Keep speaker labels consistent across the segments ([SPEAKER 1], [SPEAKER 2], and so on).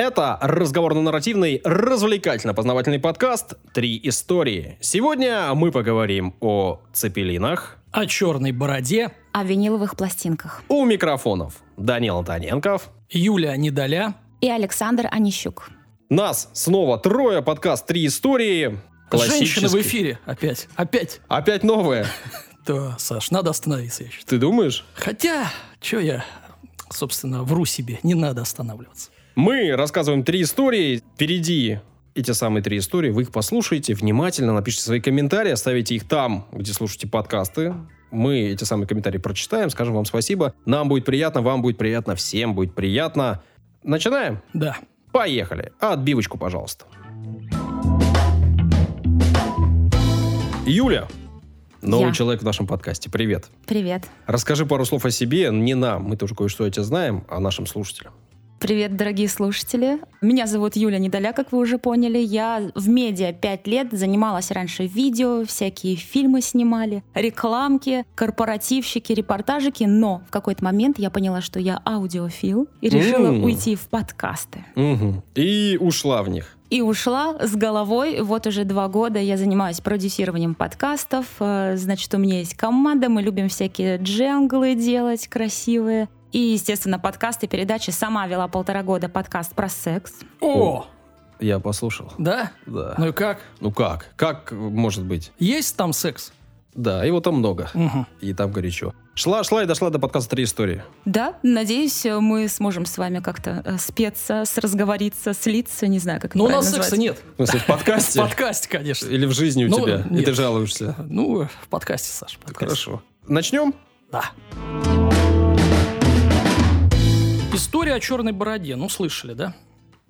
[SPEAKER 1] Это разговорно-нарративный, развлекательно-познавательный подкаст «Три истории». Сегодня мы поговорим о цепелинах,
[SPEAKER 2] О черной бороде
[SPEAKER 3] О виниловых пластинках.
[SPEAKER 1] у микрофонов Данил Антоненков.
[SPEAKER 2] Юлия Недоля.
[SPEAKER 3] И Александр Онищук.
[SPEAKER 1] Нас снова трое, подкаст «Три истории».
[SPEAKER 2] Женщина в эфире. Опять. Опять.
[SPEAKER 1] Опять новое.
[SPEAKER 2] Да, Саш, надо остановиться, я считаю.
[SPEAKER 1] Ты думаешь?
[SPEAKER 2] Хотя, что я, собственно, вру себе. Не надо останавливаться.
[SPEAKER 1] Мы рассказываем три истории. Впереди эти самые три истории. Вы их послушаете внимательно, напишите свои комментарии, оставите их там, где слушаете подкасты. Мы эти самые комментарии прочитаем, скажем вам спасибо. Нам будет приятно, вам будет приятно, всем будет приятно. Начинаем?
[SPEAKER 2] Да.
[SPEAKER 1] Поехали. Отбивочку, пожалуйста. Юля, новый
[SPEAKER 3] Я.
[SPEAKER 1] человек в нашем подкасте. Привет.
[SPEAKER 3] Привет.
[SPEAKER 1] Расскажи пару слов о себе, не нам, мы тоже кое-что о тебе знаем, а нашим слушателям.
[SPEAKER 3] Привет, дорогие слушатели. Меня зовут Юля Недоля, как вы уже поняли. Я в медиа пять лет занималась раньше видео, всякие фильмы снимали, рекламки, корпоративщики, репортажики. Но в какой-то момент я поняла, что я аудиофил и решила
[SPEAKER 1] М.
[SPEAKER 3] уйти в подкасты.
[SPEAKER 1] Мгм. И ушла в них.
[SPEAKER 3] И ушла с головой. Вот уже два года я занимаюсь продюсированием подкастов. Э, Значит, у меня есть команда, мы любим всякие дженглы делать красивые. И, естественно, подкасты, передачи. Сама вела полтора года подкаст про секс.
[SPEAKER 2] О,
[SPEAKER 1] Я послушал.
[SPEAKER 2] да?
[SPEAKER 1] Да.
[SPEAKER 2] Ну и как?
[SPEAKER 1] Ну как? Как может быть?
[SPEAKER 2] Есть там секс?
[SPEAKER 1] Да, его там много.
[SPEAKER 2] Мгм.
[SPEAKER 1] И там горячо. Шла, шла и дошла до подкаста «Три истории».
[SPEAKER 3] Да, надеюсь, мы сможем с вами как-то э, спеться, сразговориться, слиться, не знаю, как это
[SPEAKER 2] Но у
[SPEAKER 3] правильно
[SPEAKER 2] нас секса
[SPEAKER 3] назвать.
[SPEAKER 2] нет.
[SPEAKER 1] В смысле, в
[SPEAKER 2] В
[SPEAKER 1] подкасте?
[SPEAKER 2] подкасте, конечно.
[SPEAKER 1] Или в жизни у
[SPEAKER 2] Ну,
[SPEAKER 1] тебя? И
[SPEAKER 2] нет.
[SPEAKER 1] ты жалуешься?
[SPEAKER 2] Ну, в подкасте, Саш. в подкасте.
[SPEAKER 1] Хорошо. Начнем?
[SPEAKER 2] Да. История о черной бороде. Ну, слышали, да?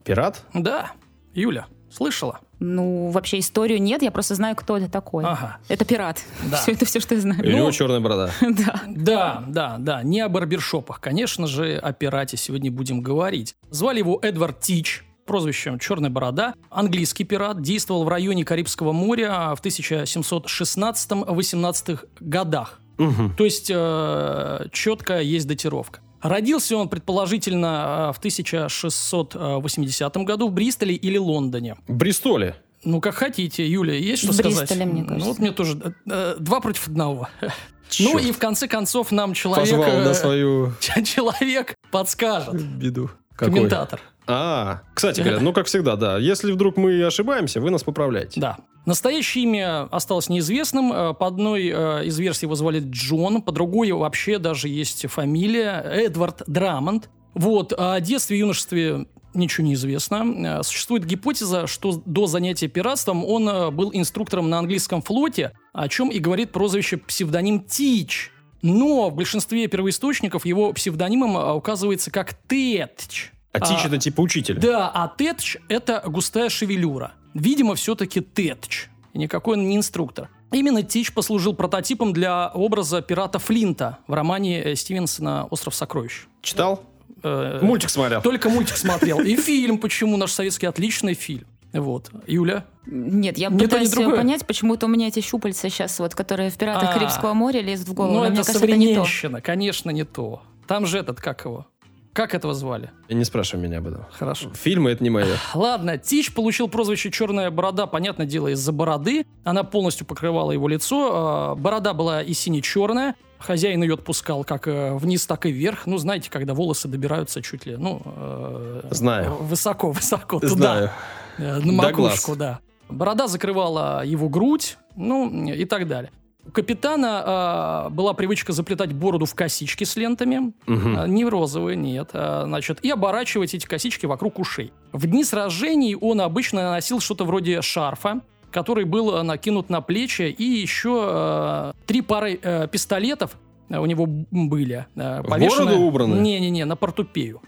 [SPEAKER 1] Пират?
[SPEAKER 2] Да. Юля, слышала?
[SPEAKER 3] Ну, вообще историю нет, я просто знаю, кто это такой.
[SPEAKER 2] Ага.
[SPEAKER 3] Это пират.
[SPEAKER 2] Да.
[SPEAKER 3] Все это все, что я знаю.
[SPEAKER 1] Или у него
[SPEAKER 2] Ну,
[SPEAKER 1] черная борода?
[SPEAKER 3] Да.
[SPEAKER 2] Да, да, да, не о барбершопах. Конечно же, о пирате сегодня будем говорить. Звали его Эдвард Тич, прозвищем «Черная борода». Английский пират, действовал в районе Карибского моря в 1716-18 годах.
[SPEAKER 1] Мгм.
[SPEAKER 2] То есть э, четко есть датировка. Родился он, предположительно, э, в 1680 году в Бристоле или Лондоне.
[SPEAKER 1] В Бристоле.
[SPEAKER 2] Ну, как хотите, Юля, есть что
[SPEAKER 3] В
[SPEAKER 2] сказать?
[SPEAKER 3] Бристоле, мне
[SPEAKER 2] Ну,
[SPEAKER 3] кажется.
[SPEAKER 2] вот мне тоже э, э, два против одного. Ну
[SPEAKER 1] Чёрт.
[SPEAKER 2] и в конце концов нам человек,
[SPEAKER 1] Позвал на свою
[SPEAKER 2] человек подскажет.
[SPEAKER 1] беду. Какой?
[SPEAKER 2] Комментатор.
[SPEAKER 1] А, кстати говоря, ну как всегда, да. Если вдруг мы ошибаемся, вы нас поправляете.
[SPEAKER 2] Да. Настоящее имя осталось неизвестным. Э, По одной э, из версий его звали Джон, по другой вообще даже есть фамилия Эдвард Драмонд. Вот. А О детстве и юношестве ничего не известно. Э, Существует гипотеза, что до занятия пиратством он был инструктором на английском флоте, о чем и говорит прозвище псевдоним Тич. Но в большинстве первоисточников его псевдонимом указывается как Тетч.
[SPEAKER 1] А Тич
[SPEAKER 2] А,
[SPEAKER 1] это типа учитель.
[SPEAKER 2] Да, а тетч – это густая шевелюра. Видимо, все-таки тетч. Никакой он не инструктор. Именно Тич послужил прототипом для образа пирата Флинта в романе э, Стивенсона «Остров сокровищ».
[SPEAKER 1] Читал?
[SPEAKER 2] Э,
[SPEAKER 1] Мультик смотрел.
[SPEAKER 2] Только мультик смотрел. И фильм, почему наш советский отличный фильм. Вот. Юля?
[SPEAKER 3] Нет, я
[SPEAKER 2] ни
[SPEAKER 3] пытаюсь
[SPEAKER 2] другое.
[SPEAKER 3] понять, почему-то у меня эти щупальца сейчас, вот, которые в «Пиратах
[SPEAKER 2] А.
[SPEAKER 3] Карибского моря» лезут в голову.
[SPEAKER 2] ну, это
[SPEAKER 3] мне кажется, это не то.
[SPEAKER 2] конечно, не то. Там же этот, как его? Как этого звали?
[SPEAKER 1] Не спрашивай меня об этом.
[SPEAKER 2] Хорошо.
[SPEAKER 1] Фильмы это не мое.
[SPEAKER 2] Ладно, Тич получил прозвище «Черная борода», понятное дело, из-за бороды. Она полностью покрывала его лицо. А, Борода была и сине-черная. Хозяин ее отпускал как э, вниз, так и вверх. Ну, знаете, когда волосы добираются чуть ли, ну... э,
[SPEAKER 1] Знаю.
[SPEAKER 2] Высоко-высоко туда.
[SPEAKER 1] Знаю.
[SPEAKER 2] Э, На макушку, да. Борода закрывала его грудь, ну, и так далее. У капитана а, была привычка заплетать бороду в косички с лентами. А, Не в розовые, нет. А, Значит, и оборачивать эти косички вокруг ушей. В дни сражений он обычно носил что-то вроде шарфа, который был накинут на плечи, и еще а, три пары э, пистолетов у него были. а,
[SPEAKER 1] В бороду убраны?
[SPEAKER 2] Не-не-не, на портупею.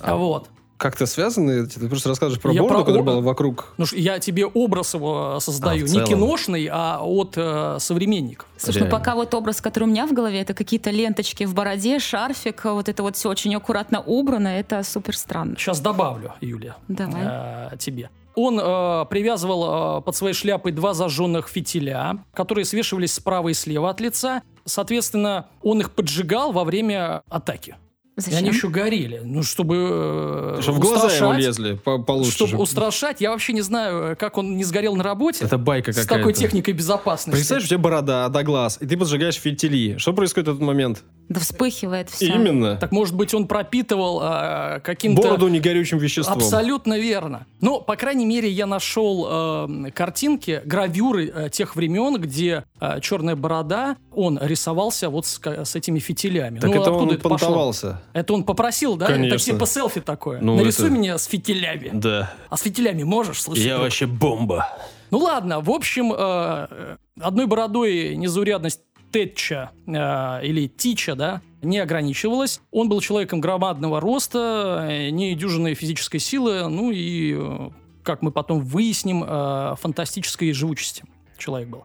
[SPEAKER 1] А.
[SPEAKER 2] Вот.
[SPEAKER 1] Как-то связаны? Ты просто рассказываешь про
[SPEAKER 2] Я
[SPEAKER 1] бороду,
[SPEAKER 2] про
[SPEAKER 1] которая была вокруг.
[SPEAKER 2] Ну, ж я тебе образ его создаю.
[SPEAKER 1] А,
[SPEAKER 2] не киношный, а от э, современников.
[SPEAKER 3] Слушай,
[SPEAKER 1] Реально.
[SPEAKER 3] ну пока вот образ, который у меня в голове, это какие-то ленточки в бороде, шарфик, вот это вот все очень аккуратно убрано, это супер странно.
[SPEAKER 2] Сейчас добавлю, Юлия,
[SPEAKER 3] Давай.
[SPEAKER 2] э, тебе. Он э, привязывал э, под своей шляпой два зажженных фитиля, которые свешивались справа и слева от лица. Соответственно, он их поджигал во время атаки. И
[SPEAKER 3] Зачем?
[SPEAKER 2] они еще горели. Ну, чтобы... э,
[SPEAKER 1] Чтобы в глаза лезли по- получше.
[SPEAKER 2] Чтобы
[SPEAKER 1] же.
[SPEAKER 2] устрашать. Я вообще не знаю, как он не сгорел на работе.
[SPEAKER 1] Это байка
[SPEAKER 2] с
[SPEAKER 1] какая-то.
[SPEAKER 2] такой техникой безопасности.
[SPEAKER 1] Представляешь, у тебя борода до глаз, и ты поджигаешь фитили. Что происходит в этот момент?
[SPEAKER 3] Да вспыхивает все.
[SPEAKER 1] Именно.
[SPEAKER 2] Так может быть, он пропитывал а, каким-то...
[SPEAKER 1] Бороду негорючим веществом.
[SPEAKER 2] Абсолютно верно. Но, по крайней мере, я нашел э, картинки, гравюры э, тех времен, где э, черная борода, он рисовался вот с, с этими фитилями.
[SPEAKER 1] Так
[SPEAKER 2] ну,
[SPEAKER 1] это он
[SPEAKER 2] это пошло? Это он попросил, да?
[SPEAKER 1] Конечно.
[SPEAKER 2] Это типа селфи такое.
[SPEAKER 1] Ну,
[SPEAKER 2] Нарисуй
[SPEAKER 1] это-
[SPEAKER 2] меня с фитилями.
[SPEAKER 1] Да.
[SPEAKER 2] А с фитилями можешь? Слушай, друг?
[SPEAKER 1] вообще бомба.
[SPEAKER 2] Ну ладно, в общем, э, одной бородой незаурядность Тэтча э, или Тича, да, не ограничивалась. Он был человеком громадного роста, недюжинной физической силы, ну и, э, как мы потом выясним, э, фантастической живучести человек был.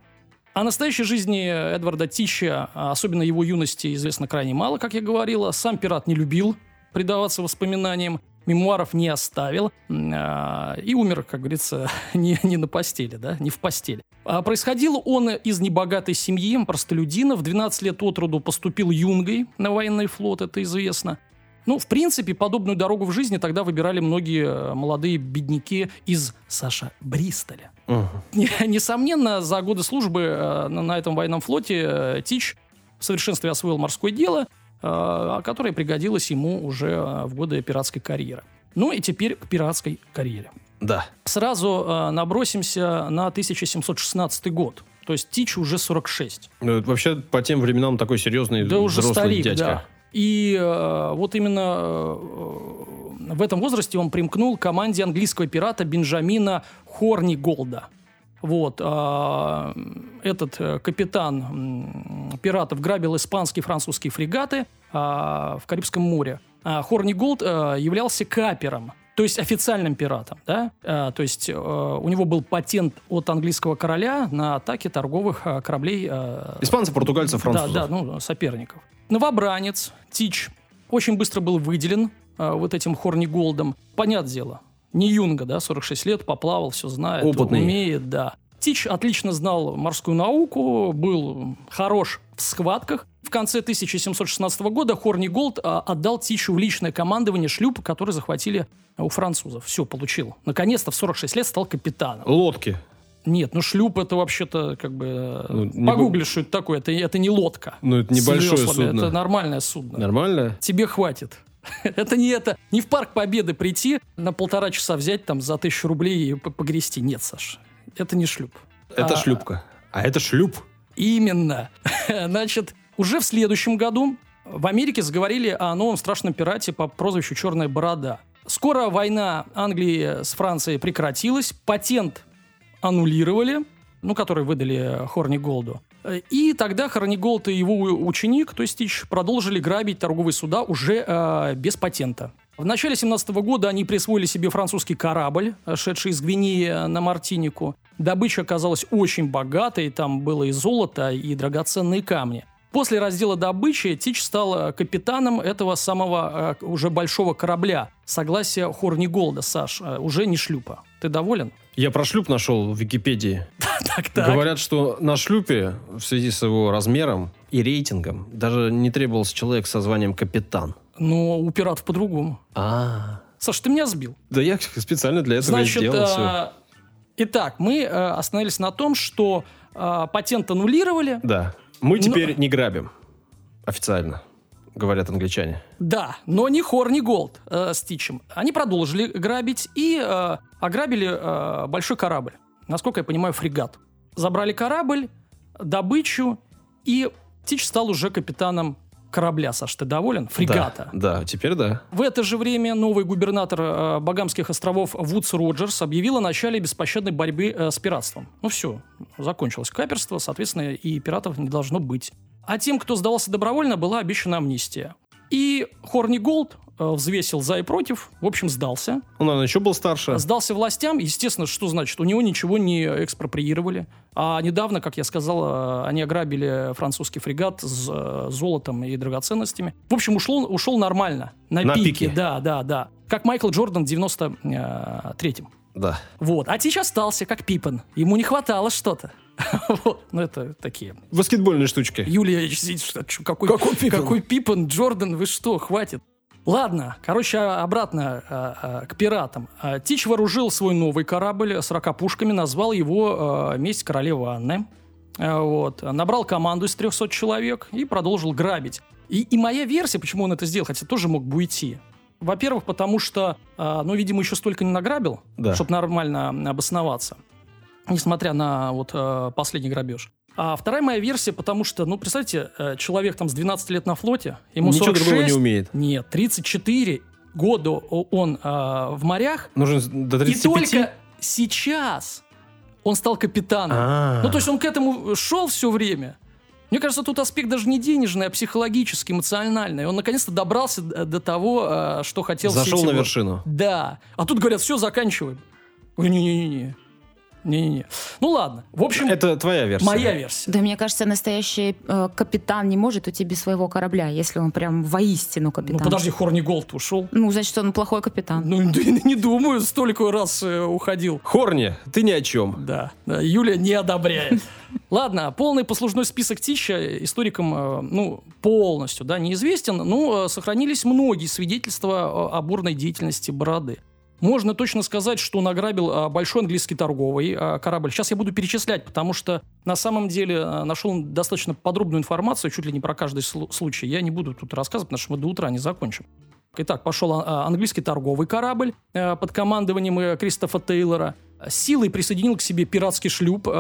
[SPEAKER 2] О настоящей жизни Эдварда Тича, а особенно его юности, известно крайне мало, как я говорила. Сам пират не любил предаваться воспоминаниям, мемуаров не оставил а, и умер, как говорится, не, не на постели, да, не в постели. А происходил он из небогатой семьи, простолюдина. В 12 лет от роду поступил юнгой на военный флот, это известно. Ну, в принципе, подобную дорогу в жизни тогда выбирали многие э, молодые бедняки из, Саша, Бристоля. Не- Несомненно, за годы службы э, на этом военном флоте э, Тич в совершенстве освоил морское дело, э, которое пригодилось ему уже в годы пиратской карьеры. Ну и теперь к пиратской карьере.
[SPEAKER 1] Да.
[SPEAKER 2] Сразу набросимся на 1716 год. То есть Тич уже 46.
[SPEAKER 1] Ну, это вообще по тем временам такой серьезный
[SPEAKER 2] Да уже
[SPEAKER 1] взрослый
[SPEAKER 2] старик,
[SPEAKER 1] дядька.
[SPEAKER 2] да. И э, вот именно в этом возрасте он примкнул к команде английского пирата Бенджамина Хорниголда. Вот. а, этот э, капитан м, пиратов грабил испанские и французские фрегаты а, в Карибском море. А Хорниголд э, являлся капером, то есть официальным пиратом. Да? А, то есть э, у него был патент от английского короля на атаки торговых э, кораблей э,
[SPEAKER 1] Испанцы, португальцы, французы.
[SPEAKER 2] да, да, ну, соперников. Новобранец Тич очень быстро был выделен э, вот этим Хорни Голдом. Понятное дело, не юнга, да, 46 лет, поплавал, все знает,
[SPEAKER 1] Опытный.
[SPEAKER 2] умеет, да. Тич отлично знал морскую науку, был хорош в схватках. В конце 1716 года Хорни Голд а, отдал Тичу в личное командование шлюпа, который захватили у французов. Все, получил. Наконец-то в 46 лет стал капитаном.
[SPEAKER 1] Лодки.
[SPEAKER 2] Нет, ну шлюп это вообще-то как бы... э,
[SPEAKER 1] Ну,
[SPEAKER 2] Погугли, что это такое. Это, это не лодка.
[SPEAKER 1] Ну, это небольшое
[SPEAKER 2] веслами,
[SPEAKER 1] судно.
[SPEAKER 2] Это нормальное судно.
[SPEAKER 1] Нормально?
[SPEAKER 2] Тебе хватит. Это не это. Не в парк Победы прийти, на полтора часа взять там за тысячу рублей и погрести. Нет, Саш, это не шлюп.
[SPEAKER 1] Это
[SPEAKER 2] А,
[SPEAKER 1] шлюпка. А это шлюп.
[SPEAKER 2] Именно. Значит, уже в следующем году в Америке заговорили о новом страшном пирате по прозвищу «Черная борода». Скоро война Англии с Францией прекратилась, патент аннулировали, ну, который выдали Хорни Голду. И тогда Хорни Голд и его ученик, то есть Тич, продолжили грабить торговые суда уже э, без патента. В начале 17 года они присвоили себе французский корабль, э, шедший из Гвинеи на Мартинику. Добыча оказалась очень богатой, там было и золото, и драгоценные камни. После раздела добычи Тич стал э, капитаном этого самого э, уже большого корабля. Согласие Хорни Голда, Саш, э, уже не шлюпа. Ты доволен?
[SPEAKER 1] Я про шлюп нашел в Википедии.
[SPEAKER 2] Так, так.
[SPEAKER 1] Говорят, что на шлюпе в связи с его размером и рейтингом даже не требовался человек со званием капитан.
[SPEAKER 2] Но у пиратов по-другому.
[SPEAKER 1] А,
[SPEAKER 2] Саш, ты меня сбил.
[SPEAKER 1] да я специально для этого и
[SPEAKER 2] Значит,
[SPEAKER 1] сделал все.
[SPEAKER 2] э, итак, мы э, остановились на том, что э, патент аннулировали.
[SPEAKER 1] Да. Мы
[SPEAKER 2] ну-
[SPEAKER 1] теперь не грабим. Официально, говорят англичане.
[SPEAKER 2] Да, но не Хор, не Голд э, с Тичем. Они продолжили грабить и э, ограбили э, большой корабль. Насколько я понимаю, фрегат. Забрали корабль, добычу, и Тич стал уже капитаном корабля, Саш, ты доволен? Фрегата.
[SPEAKER 1] Да, да, теперь да.
[SPEAKER 2] В это же время новый губернатор э, Багамских островов Вудс Роджерс объявил о начале беспощадной борьбы э, с пиратством. Ну все, закончилось каперство, соответственно, и пиратов не должно быть. А тем, кто сдавался добровольно, была обещана амнистия. И Хорни Голд э, взвесил за и против, в общем, сдался.
[SPEAKER 1] Он, наверное, еще был старше.
[SPEAKER 2] Сдался властям, естественно, что значит? У него ничего не экспроприировали. А недавно, как я сказал, э, они ограбили французский фрегат с э, золотом и драгоценностями. В общем, ушло, ушел нормально. На,
[SPEAKER 1] На
[SPEAKER 2] пике.
[SPEAKER 1] пике.
[SPEAKER 2] Да, да, да. Как Майкл Джордан в 93-м.
[SPEAKER 1] Да.
[SPEAKER 2] Вот. А Тич остался, как Пипен. Ему не хватало что-то. Вот. Ну, это такие.
[SPEAKER 1] Баскетбольные штучки.
[SPEAKER 2] Юлия какой,
[SPEAKER 1] Какой Пипен,
[SPEAKER 2] Джордан, вы что, хватит. Ладно, короче, а- обратно а, а, к пиратам. А, Тич вооружил свой новый корабль 40 пушками, назвал его а, «Месть королевы Анны». А, Вот. Набрал команду из 300 человек и продолжил грабить. И, и моя версия, почему он это сделал, хотя тоже мог бы уйти. Во-первых, потому что, а, ну, видимо, еще столько не награбил,
[SPEAKER 1] Да.
[SPEAKER 2] чтобы нормально обосноваться, несмотря на вот э, последний грабеж. А вторая моя версия, потому что, ну, представьте, э, человек там с 12 лет на флоте, ему
[SPEAKER 1] Ничего
[SPEAKER 2] 46,
[SPEAKER 1] другого не умеет.
[SPEAKER 2] Нет, 34 года он э, в морях,
[SPEAKER 1] Нужен до
[SPEAKER 2] и
[SPEAKER 1] 35?
[SPEAKER 2] только сейчас он стал капитаном.
[SPEAKER 1] А.
[SPEAKER 2] Ну, то есть он к этому шел все время. Мне кажется, тут аспект даже не денежный, а психологический, эмоциональный. Он наконец-то добрался до того, э, что хотел
[SPEAKER 1] Зашел на вершину.
[SPEAKER 2] Да. А тут говорят, все, заканчиваем. Ой, Не-не-не. Не-не-не. Ну ладно. В общем,
[SPEAKER 1] Это твоя версия.
[SPEAKER 2] моя версия.
[SPEAKER 3] Да, мне кажется, настоящий э, капитан не может уйти без своего корабля, если он прям воистину капитан.
[SPEAKER 2] Ну подожди, Хорни Голд ушел.
[SPEAKER 3] Ну, значит, он плохой капитан.
[SPEAKER 2] Ну, не думаю, столько раз э, уходил.
[SPEAKER 1] Хорни, ты ни о чем.
[SPEAKER 2] Да, да, Юля не одобряет. Ладно, полный послужной список Тища историкам, э, ну, полностью, да, неизвестен, но э, сохранились многие свидетельства о, о бурной деятельности Бороды. Можно точно сказать, что он ограбил э, большой английский торговый э, корабль. Сейчас я буду перечислять, потому что на самом деле э, нашел достаточно подробную информацию, чуть ли не про каждый слу- случай. Я не буду тут рассказывать, потому что мы до утра не закончим. Итак, пошел а, английский торговый корабль под командованием э, Кристофа Тейлора. Силой присоединил к себе пиратский шлюп э,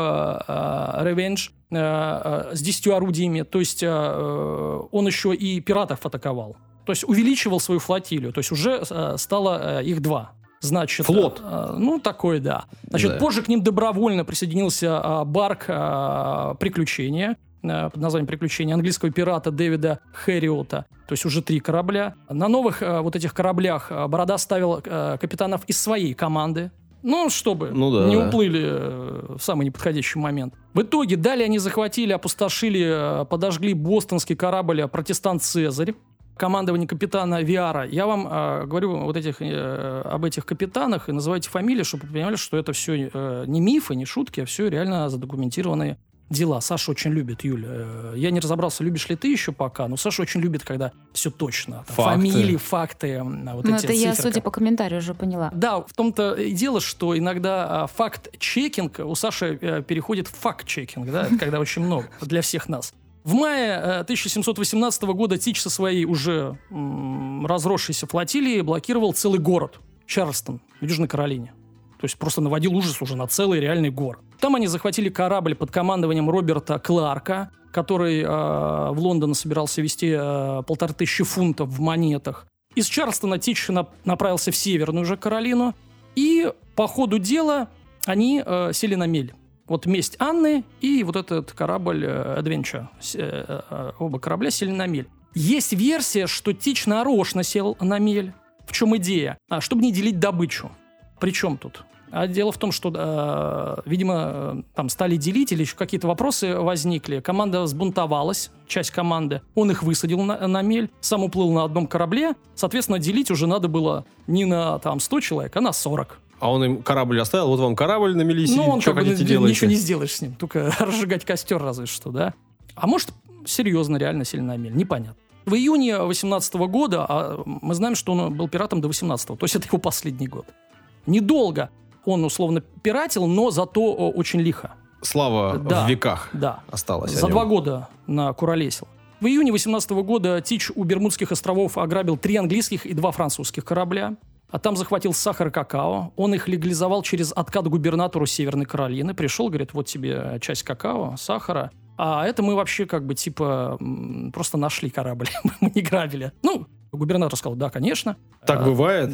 [SPEAKER 2] с 10 орудиями. То есть э, он еще и пиратов атаковал. То есть увеличивал свою флотилию. То есть уже э, стало их два. Значит,
[SPEAKER 1] Флот.
[SPEAKER 2] э, ну, такой, да. Значит,
[SPEAKER 1] Да.
[SPEAKER 2] позже к ним добровольно присоединился э, барк э, «Приключения», э, под названием «Приключения» английского пирата Дэвида Хэриота. То есть уже три корабля. На новых э, вот этих кораблях э, Борода ставил э, капитанов из своей команды. Ну, чтобы
[SPEAKER 1] Ну да,
[SPEAKER 2] не
[SPEAKER 1] да.
[SPEAKER 2] уплыли э, в самый неподходящий момент. В итоге далее они захватили, опустошили, э, подожгли бостонский корабль «Протестант Цезарь», командование капитана Виара. Я вам э, говорю вот этих, э, об этих капитанах и называйте фамилии, чтобы вы понимали, что это все э, не мифы, не шутки, а все реально задокументированные дела. Саша очень любит, Юль. э, я не разобрался, любишь ли ты еще пока, но Саша очень любит, когда все точно. Там,
[SPEAKER 1] Факты.
[SPEAKER 2] Фамилии, факты, вот
[SPEAKER 3] Ну,
[SPEAKER 2] эти
[SPEAKER 3] это я,
[SPEAKER 2] циферка.
[SPEAKER 3] судя по комментарию, уже поняла.
[SPEAKER 2] Да, в том-то и дело, что иногда а, факт-чекинг у Саши э, переходит в факт-чекинг, да, когда очень много для всех нас. В мае э, 1718 года Тич со своей уже м, разросшейся флотилией блокировал целый город Чарльстон в Южной Каролине. То есть просто наводил ужас уже на целый реальный город. Там они захватили корабль под командованием Роберта Кларка, который э, в Лондон собирался вести э, полторы тысячи фунтов в монетах. Из Чарльстона Тич на- направился в Северную же Каролину, и по ходу дела они э, сели на мель. Вот месть Анны и вот этот корабль э, Adventure. Э, э, оба корабля сели на мель. Есть версия, что Тич нарочно сел на мель. В чем идея? А, чтобы не делить добычу. Причем тут? А дело в том, что, э, видимо, там стали делить или еще какие-то вопросы возникли. Команда взбунтовалась, часть команды. Он их высадил на, на мель, сам уплыл на одном корабле. Соответственно, делить уже надо было не на там 100 человек, а на 40.
[SPEAKER 1] А он им корабль оставил, вот вам корабль на мели сидит,
[SPEAKER 2] Ну, он
[SPEAKER 1] что
[SPEAKER 2] как бы
[SPEAKER 1] хотите делайте.
[SPEAKER 2] ничего не сделаешь с ним, только разжигать костер разве что, да? А может, серьезно, реально сели на мель, непонятно. В июне 18 года, а мы знаем, что он был пиратом до 18 то есть это его последний год. Недолго он условно пиратил, но зато очень лихо.
[SPEAKER 1] Слава
[SPEAKER 2] Да.
[SPEAKER 1] в веках
[SPEAKER 2] Да.
[SPEAKER 1] осталась.
[SPEAKER 2] За два года накуролесил. В июне 18 года Тич у Бермудских островов ограбил три английских и два французских корабля. А там захватил сахар и какао. Он их легализовал через откат губернатору Северной Каролины. Пришел, говорит, вот тебе часть какао, сахара. А это мы вообще как бы типа просто нашли корабль. мы не грабили. Ну, губернатор сказал, да, конечно.
[SPEAKER 1] Так
[SPEAKER 2] А,
[SPEAKER 1] бывает?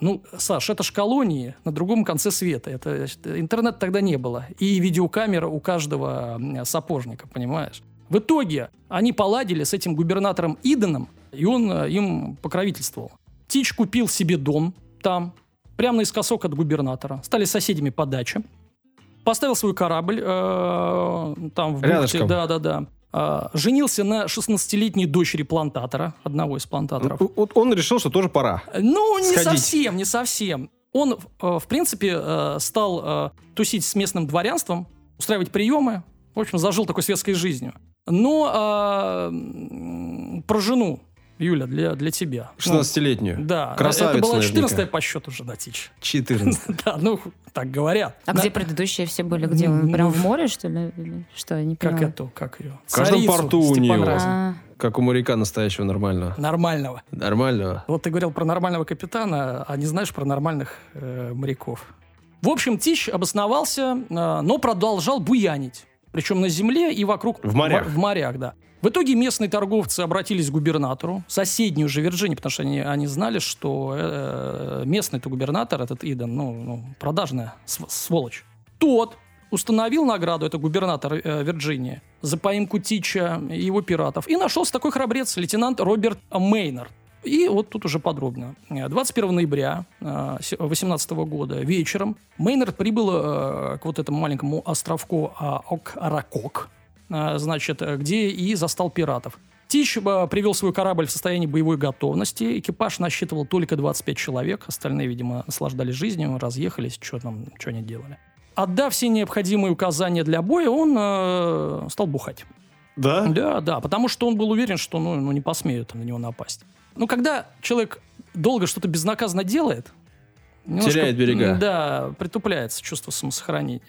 [SPEAKER 2] ну, Саш, это ж колонии на другом конце света. Это, значит, интернета тогда не было. И видеокамера у каждого сапожника, понимаешь? В итоге они поладили с этим губернатором Иденом, и он э, им покровительствовал. Тич купил себе дом там, прямо наискосок от губернатора. Стали соседями по даче. Поставил свой корабль э, там в бухте. Да-да-да. А, женился на 16-летней дочери плантатора, одного из плантаторов.
[SPEAKER 1] Вот он решил, что тоже пора.
[SPEAKER 2] Ну, не
[SPEAKER 1] Сходить.
[SPEAKER 2] совсем, не совсем. Он, э, в принципе, э, стал э, тусить с местным дворянством, устраивать приемы. В общем, зажил такой светской жизнью. Но э, про жену Юля, для, для тебя.
[SPEAKER 1] 16-летнюю.
[SPEAKER 2] Ну, да.
[SPEAKER 1] Красавица
[SPEAKER 2] Это была
[SPEAKER 1] наверняка.
[SPEAKER 2] 14 по счету уже на Тич.
[SPEAKER 1] 14.
[SPEAKER 2] Да, ну, так говорят.
[SPEAKER 3] А
[SPEAKER 2] На-
[SPEAKER 3] где предыдущие все были? Где?
[SPEAKER 2] Ну,
[SPEAKER 3] Прям в море, что ли? Или Что, я не
[SPEAKER 2] Как эту, как ее?
[SPEAKER 1] В каждом
[SPEAKER 2] Царицу
[SPEAKER 1] порту у.
[SPEAKER 2] Разин.
[SPEAKER 3] А,
[SPEAKER 1] Как у моряка настоящего нормального.
[SPEAKER 2] Нормального.
[SPEAKER 1] Нормального.
[SPEAKER 2] Вот ты говорил про нормального капитана, а не знаешь про нормальных э, моряков. В общем, Тич обосновался, э, но продолжал буянить. Причем на земле и вокруг...
[SPEAKER 1] В морях.
[SPEAKER 2] В, морях, да. В итоге местные торговцы обратились к губернатору, соседнюю же Вирджинии, потому что они, они знали, что э, местный-то губернатор, этот Иден, ну, ну, продажная св- сволочь. Тот установил награду, это губернатор э, Вирджинии, за поимку Тича и его пиратов. И нашелся такой храбрец, лейтенант Роберт Мейнард. И вот тут уже подробно. Э, 21 ноября 2018 года вечером Мейнард прибыл э, к вот этому маленькому островку Ок-Ракок, э, значит, э, где и застал пиратов. Тич э, привел свой корабль в состоянии боевой готовности. Экипаж насчитывал только 25 человек. Остальные, видимо, наслаждались жизнью, разъехались, что там, что они делали. Отдав все необходимые указания для боя, он э, стал бухать.
[SPEAKER 1] Да?
[SPEAKER 2] Да, да, потому что он был уверен, что ну, ну, не посмеют на него напасть. Ну, когда человек долго что-то безнаказанно делает, немножко,
[SPEAKER 1] Теряет берега.
[SPEAKER 2] Да, притупляется чувство самосохранения.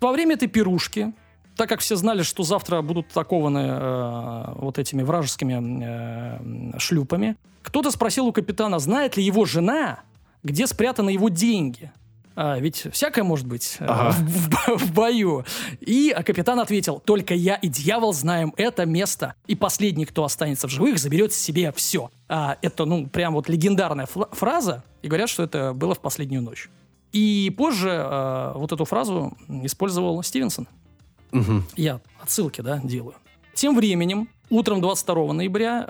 [SPEAKER 2] Во время этой пирушки, так как все знали, что завтра будут атакованы э, вот этими вражескими э, шлюпами, кто-то спросил у капитана, знает ли его жена, где спрятаны его деньги. А, ведь всякое может быть э,
[SPEAKER 1] Ага.
[SPEAKER 2] в, в- в бою. И а, капитан ответил, только я и дьявол знаем это место. И последний, кто останется в живых, заберет себе все. А, это, ну, прям вот легендарная фраза. И говорят, что это было в последнюю ночь. И позже э, вот эту фразу использовал Стивенсон.
[SPEAKER 1] Мгм.
[SPEAKER 2] Я отсылки, да, делаю. Тем временем, утром 22 ноября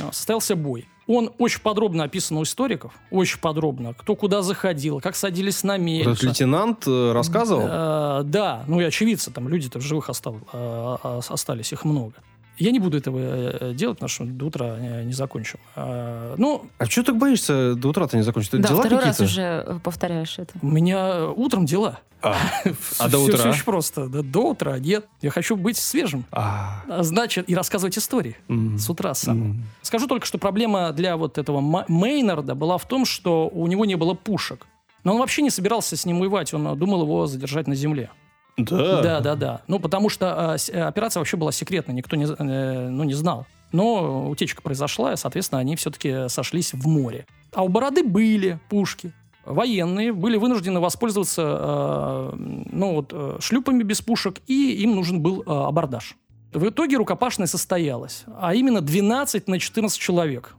[SPEAKER 2] э, состоялся бой. Он очень подробно описан у историков, очень подробно. Кто куда заходил, как садились на мель.
[SPEAKER 1] Этот лейтенант э, рассказывал?
[SPEAKER 2] Э, да, ну и очевидцы, там люди-то в живых остал- э, остались, их много. Я не буду этого э, делать, потому что до утра э, не закончим. Э, ну,
[SPEAKER 1] А что ты так боишься до утра-то не закончится?
[SPEAKER 3] Да,
[SPEAKER 1] Дела
[SPEAKER 3] второй раз уже э, повторяешь это.
[SPEAKER 2] у меня утром дела.
[SPEAKER 1] А, А до утра?
[SPEAKER 2] всё очень просто. До утра нет. Я хочу быть свежим.
[SPEAKER 1] А,
[SPEAKER 2] А Значит, и рассказывать истории с утра самого.
[SPEAKER 1] м.
[SPEAKER 2] Скажу только, что проблема для вот этого Мейнарда была в том, что у него не было пушек. Но он вообще не собирался с ним воевать, он э, думал его задержать на земле.
[SPEAKER 1] Да.
[SPEAKER 2] Да, да, да. Ну, потому что э, с- э, операция вообще была секретной, никто не, э, ну, не знал. Но утечка произошла, и, соответственно, они все-таки сошлись в море. А у Бороды были пушки. Военные были вынуждены воспользоваться э, ну, вот, э, шлюпами без пушек, и им нужен был э, абордаж. В итоге рукопашная состоялась, а именно 12 на 14 человек.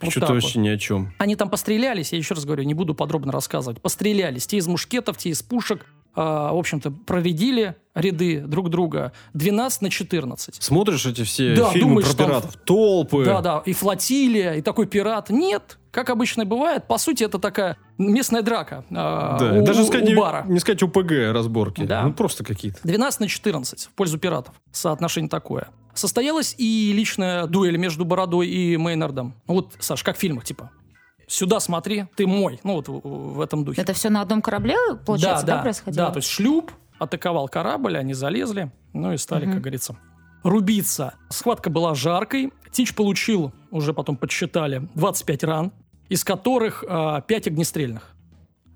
[SPEAKER 2] Вот
[SPEAKER 1] Что-то
[SPEAKER 2] так вот.
[SPEAKER 1] вообще ни о чем.
[SPEAKER 2] Они там пострелялись, я еще раз говорю, не буду подробно рассказывать. Пострелялись, те из мушкетов, те из пушек. А, в общем-то, проредили ряды друг друга 12 на 14.
[SPEAKER 1] Смотришь эти все
[SPEAKER 2] Да,
[SPEAKER 1] фильмы
[SPEAKER 2] думаешь,
[SPEAKER 1] про
[SPEAKER 2] там-
[SPEAKER 1] пиратов, толпы.
[SPEAKER 2] Да, да, и флотилия, и такой пират. Нет, как обычно бывает, по сути, это такая местная драка а,
[SPEAKER 1] Да,
[SPEAKER 2] у,
[SPEAKER 1] даже сказать,
[SPEAKER 2] у
[SPEAKER 1] не,
[SPEAKER 2] бара.
[SPEAKER 1] не сказать ОПГ разборки.
[SPEAKER 2] Да.
[SPEAKER 1] Ну, просто какие-то.
[SPEAKER 2] 12 на 14 в пользу пиратов. Соотношение такое. Состоялась и личная дуэль между Бородой и Мейнардом. Ну вот, Саш, как в фильмах, типа. Сюда смотри, ты мой. Ну вот в, этом духе.
[SPEAKER 3] Это все на одном корабле, получается, да, происходило?
[SPEAKER 2] Да, то есть шлюп атаковал корабль, они залезли, ну и стали,
[SPEAKER 3] Мгм.
[SPEAKER 2] как говорится, рубиться. Схватка была жаркой. Тич получил, уже потом подсчитали, 25 ран, из которых а, 5 огнестрельных.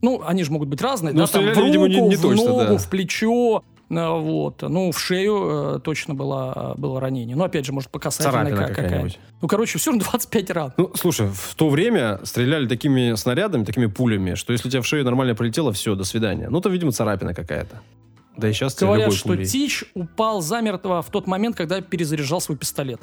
[SPEAKER 2] Ну, они же могут быть разные,
[SPEAKER 1] Ну,
[SPEAKER 2] да, там в
[SPEAKER 1] видимо, не-
[SPEAKER 2] руку,
[SPEAKER 1] не
[SPEAKER 2] в
[SPEAKER 1] точно,
[SPEAKER 2] ногу,
[SPEAKER 1] да.
[SPEAKER 2] в плечо, вот. Ну, в шею э, точно было, было ранение. Ну, опять же, может, по касательной
[SPEAKER 1] Царапина
[SPEAKER 2] ка- какая
[SPEAKER 1] какая-нибудь.
[SPEAKER 2] Ну, короче, все равно 25 ран.
[SPEAKER 1] Ну, слушай, в то время стреляли такими снарядами, такими пулями, что если у тебя в шею нормально прилетело, все, до свидания. Ну, то, видимо, царапина какая-то. Да и сейчас
[SPEAKER 2] Говорят, что
[SPEAKER 1] пулей.
[SPEAKER 2] Тич упал замертво в тот момент, когда перезаряжал свой пистолет.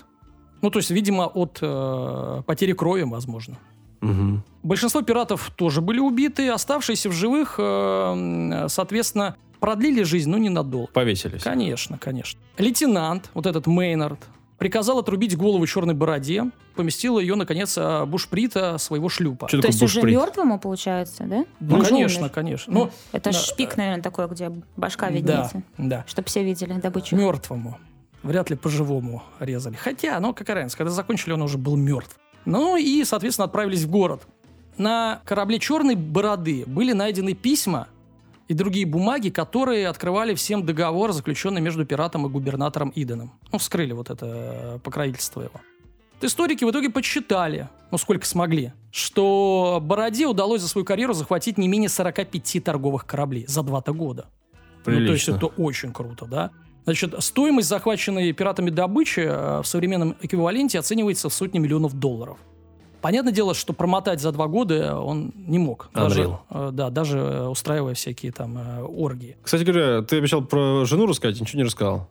[SPEAKER 2] Ну, то есть, видимо, от э, потери крови, возможно.
[SPEAKER 1] Мгм.
[SPEAKER 2] Большинство пиратов тоже были убиты, оставшиеся в живых, э, соответственно, продлили жизнь, но ненадолго.
[SPEAKER 1] Повесились.
[SPEAKER 2] Конечно, конечно. Лейтенант, вот этот Мейнард, приказал отрубить голову черной бороде, поместил ее, наконец, а, бушприта своего шлюпа.
[SPEAKER 1] Что
[SPEAKER 3] То есть уже
[SPEAKER 1] бушприт?
[SPEAKER 3] мертвому, получается, да?
[SPEAKER 2] Ну,
[SPEAKER 3] Он
[SPEAKER 2] конечно,
[SPEAKER 3] умер.
[SPEAKER 2] конечно. Ну,
[SPEAKER 3] Это
[SPEAKER 2] да,
[SPEAKER 3] шпик, наверное, такой, где башка
[SPEAKER 2] да,
[SPEAKER 3] виднеется.
[SPEAKER 2] да.
[SPEAKER 3] Чтобы все видели добычу.
[SPEAKER 2] Мертвому. Вряд ли по-живому резали. Хотя, ну, какая разница, когда закончили, он уже был мертв. Ну и, соответственно, отправились в город. На корабле «Черной бороды» были найдены письма и другие бумаги, которые открывали всем договор, заключенный между пиратом и губернатором Иденом. Ну, вскрыли вот это э, покровительство его. Историки в итоге подсчитали, ну сколько смогли, что Бороде удалось за свою карьеру захватить не менее 45 торговых кораблей за 2-то года.
[SPEAKER 1] Прилично.
[SPEAKER 2] Ну, то есть это очень круто, да? Значит, стоимость захваченной пиратами добычи э, в современном эквиваленте оценивается в сотни миллионов долларов. Понятное дело, что промотать за два года он не мог. Даже,
[SPEAKER 1] Unreal.
[SPEAKER 2] э, да, даже устраивая всякие там э, оргии.
[SPEAKER 1] Кстати говоря, ты обещал про жену рассказать, ничего не рассказал.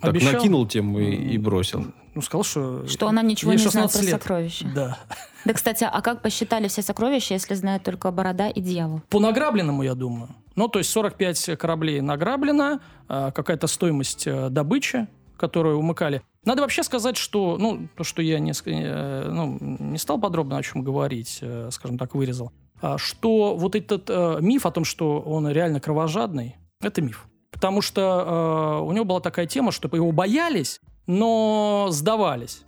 [SPEAKER 1] Так
[SPEAKER 2] Обещал?
[SPEAKER 1] накинул тему и, и бросил.
[SPEAKER 2] Ну, сказал, что...
[SPEAKER 3] Что она ничего не знает
[SPEAKER 2] 16
[SPEAKER 3] про
[SPEAKER 2] лет.
[SPEAKER 3] сокровища.
[SPEAKER 2] Да.
[SPEAKER 3] Да, кстати, а как посчитали все сокровища, если знают только Борода и Дьявол?
[SPEAKER 2] По награбленному, я думаю. Ну, то есть 45 кораблей награблено, а, какая-то стоимость э, добычи, которую умыкали. Надо вообще сказать, что, ну, то, что я не, э, ну, не стал подробно о чем говорить, э, скажем так, вырезал, а, что вот этот э, миф о том, что он реально кровожадный, это миф. Потому что э, у него была такая тема, что его боялись, но сдавались.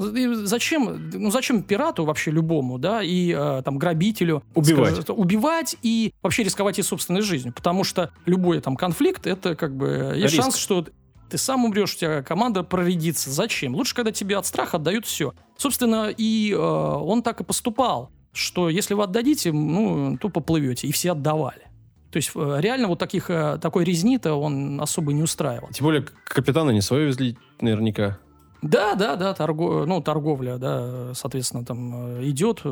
[SPEAKER 2] И зачем, ну зачем пирату вообще любому, да, и э, там грабителю
[SPEAKER 1] Убивать.
[SPEAKER 2] скажем, убивать и вообще рисковать и собственной жизнью, потому что любой там конфликт это как бы есть
[SPEAKER 1] Риск.
[SPEAKER 2] шанс, что ты сам умрешь, у тебя команда проредится. Зачем? Лучше, когда тебе от страха отдают все. Собственно, и э, он так и поступал, что если вы отдадите, ну, то поплывете, и все отдавали. То есть э, реально вот таких, э, такой резни-то он особо не устраивал.
[SPEAKER 1] Тем более, капитана не свое везли наверняка.
[SPEAKER 2] Да, да, да, торго- ну, торговля, да, соответственно, там э, идет,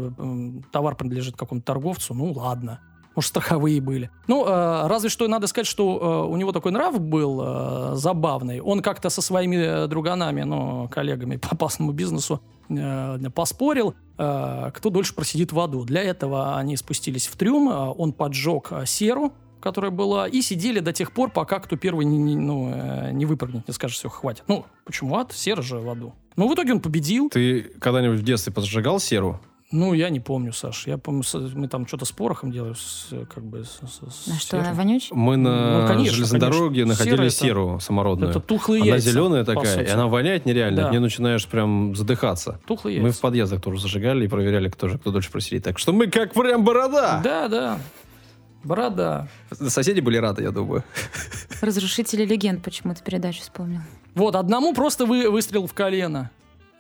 [SPEAKER 2] товар принадлежит какому-то торговцу, ну, ладно. Может, страховые были. Ну, э, разве что надо сказать, что э, у него такой нрав был э, забавный. Он как-то со своими э, друганами, ну, коллегами по опасному бизнесу э, поспорил, э, кто дольше просидит в аду. Для этого они спустились в трюм, э, он поджег серу, которая была, и сидели до тех пор, пока кто первый не, не- ну, э, не выпрыгнет, не скажет, все, хватит. Ну, почему ад? Сера же в аду. Ну, в итоге он победил.
[SPEAKER 1] Ты когда-нибудь в детстве поджигал серу?
[SPEAKER 2] Ну, я не помню, Саш. Я помню, мы там что-то с порохом делали, с, как бы... С, с- с
[SPEAKER 3] А что, она вонючая?
[SPEAKER 1] Мы на
[SPEAKER 2] Ну, конечно,
[SPEAKER 1] железной
[SPEAKER 2] конечно.
[SPEAKER 1] дороге находили
[SPEAKER 2] Сера это-
[SPEAKER 1] серу самородную.
[SPEAKER 2] Это тухлые
[SPEAKER 1] Она
[SPEAKER 2] яйца,
[SPEAKER 1] зеленая
[SPEAKER 2] по
[SPEAKER 1] такая, и она воняет нереально.
[SPEAKER 2] Да.
[SPEAKER 1] От нее начинаешь прям задыхаться.
[SPEAKER 2] Тухлые
[SPEAKER 1] Мы
[SPEAKER 2] яйца.
[SPEAKER 1] в подъездах тоже зажигали и проверяли, кто же кто дольше просидит. Так что мы как прям борода.
[SPEAKER 2] Да, да. Борода.
[SPEAKER 1] Соседи были рады, я думаю.
[SPEAKER 3] Разрушители легенд почему-то передачу вспомнил.
[SPEAKER 2] Вот, одному просто вы, выстрел в колено.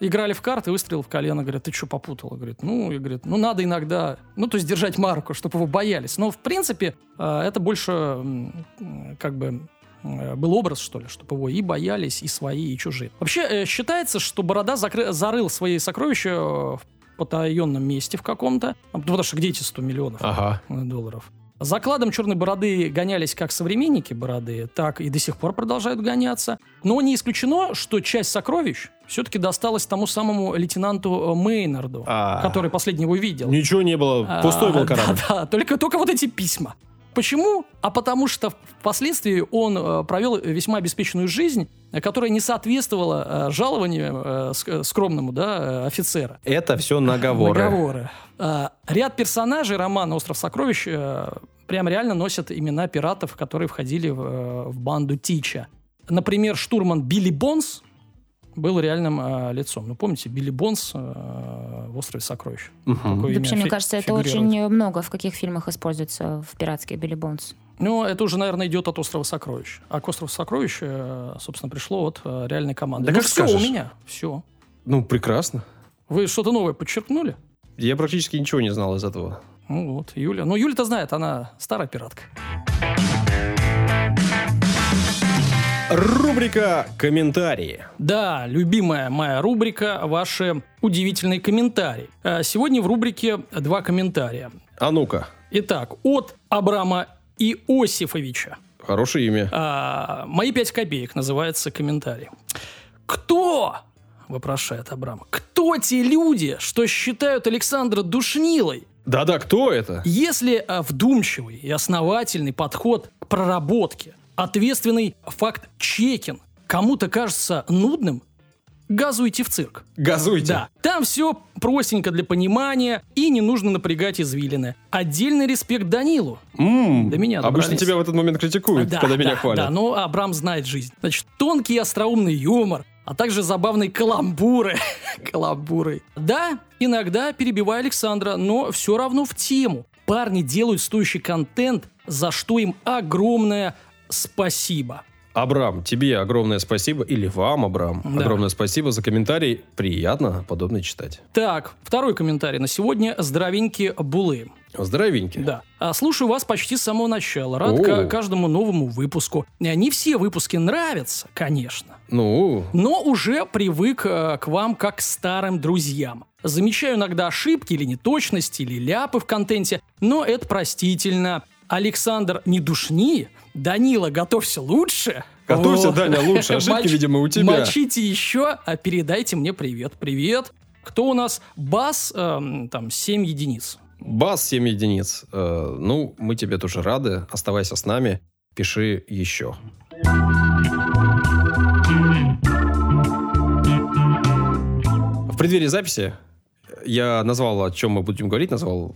[SPEAKER 2] Играли в карты, выстрел в колено. Говорят, ты что попутал? Говорит, ну, и говорит, ну, надо иногда, ну, то есть держать марку, чтобы его боялись. Но, в принципе, э, это больше как бы э, был образ, что ли, чтобы его и боялись, и свои, и чужие. Вообще, э, считается, что Борода закры- зарыл свои сокровища в потаенном месте в каком-то. Потому что где эти 100 миллионов?
[SPEAKER 1] Ага.
[SPEAKER 2] долларов. Закладом черной бороды гонялись как современники бороды, так и до сих пор продолжают гоняться. Но не исключено, что часть сокровищ все-таки досталась тому самому лейтенанту э, Мейнарду,
[SPEAKER 1] А.
[SPEAKER 2] который последний его видел.
[SPEAKER 1] Ничего не было, пустой
[SPEAKER 2] А,
[SPEAKER 1] был корабль.
[SPEAKER 2] Да, да, только, только вот эти письма. Почему? А потому что впоследствии он э, провел весьма обеспеченную жизнь, которая не соответствовала э, жалованию э, ск- скромному да, офицера.
[SPEAKER 1] Это все наговоры.
[SPEAKER 2] Наговоры. Ряд персонажей романа «Остров сокровищ» прям реально носят имена пиратов, которые входили в, в банду Тича. Например, штурман Билли Бонс был реальным э, лицом. Ну, помните, Билли Бонс э, в «Острове сокровищ». Такое
[SPEAKER 3] Вообще, мне кажется, это очень много в каких фильмах используется в «Пиратский Билли Бонс».
[SPEAKER 2] Ну, это уже, наверное, идет от «Острова сокровищ». А к «Острову сокровищ», э, собственно, пришло от э, реальной команды.
[SPEAKER 1] Да
[SPEAKER 2] ну,
[SPEAKER 1] как
[SPEAKER 2] все
[SPEAKER 1] скажешь.
[SPEAKER 2] у меня, все.
[SPEAKER 1] Ну, прекрасно.
[SPEAKER 2] Вы что-то новое подчеркнули?
[SPEAKER 1] Я практически ничего не знал из этого.
[SPEAKER 2] Ну вот, Юля. Ну, Юля-то знает, она старая пиратка.
[SPEAKER 1] Рубрика «Комментарии».
[SPEAKER 2] Да, любимая моя рубрика «Ваши удивительные комментарии». Э, Сегодня в рубрике два комментария.
[SPEAKER 1] А ну-ка,
[SPEAKER 2] Итак, от Абрама Иосифовича.
[SPEAKER 1] хорошее имя.
[SPEAKER 2] А, «Мои пять копеек» называется комментарий. «Кто?» – вопрошает Абрам. «Кто те люди, что считают Александра душнилой?
[SPEAKER 1] Да-да, кто это?
[SPEAKER 2] Если а, вдумчивый и основательный подход к проработке, ответственный факт-чекинг кому-то кажется нудным, газуйте в цирк.
[SPEAKER 1] Газуйте.
[SPEAKER 2] Да, там все простенько для понимания и не нужно напрягать извилины. Отдельный респект Данилу.
[SPEAKER 1] М,
[SPEAKER 2] До меня
[SPEAKER 1] Обычно
[SPEAKER 2] добрались.
[SPEAKER 1] тебя в этот момент критикуют,
[SPEAKER 2] Да,
[SPEAKER 1] когда меня
[SPEAKER 2] да,
[SPEAKER 1] хвалят.
[SPEAKER 2] Да, но Абрам знает жизнь. Значит, тонкий и остроумный юмор, а также забавные каламбуры. каламбуры. Да, иногда перебиваю Александра, но все равно в тему. Парни делают стоящий контент, за что им огромное спасибо.
[SPEAKER 1] Абрам, тебе огромное спасибо, или вам, Абрам,
[SPEAKER 2] Да.
[SPEAKER 1] огромное спасибо за комментарий. Приятно подобное читать.
[SPEAKER 2] Так, второй комментарий на сегодня. Здоровенькие булы.
[SPEAKER 1] Здоровенький.
[SPEAKER 2] Да. А, Слушаю вас почти с самого начала. Рад
[SPEAKER 1] О.
[SPEAKER 2] ка- каждому новому выпуску. Не все выпуски нравятся, конечно.
[SPEAKER 1] Ну,
[SPEAKER 2] Но уже привык э, к вам как к старым друзьям. Замечаю иногда ошибки или неточности, или ляпы в контенте, но это простительно. Александр, не душни. Данила, готовься лучше.
[SPEAKER 1] Готовься,
[SPEAKER 2] О.
[SPEAKER 1] Даня, лучше. Ошибки,
[SPEAKER 2] Моч-
[SPEAKER 1] видимо, у тебя.
[SPEAKER 2] Мочите еще, а передайте мне привет. Привет. Кто у нас? Бас, эм, там, 7 единиц.
[SPEAKER 1] бас 7 единиц. Э, ну, мы тебе тоже рады. Оставайся с нами. Пиши еще. В преддверии записи я назвал, о чем мы будем говорить, назвал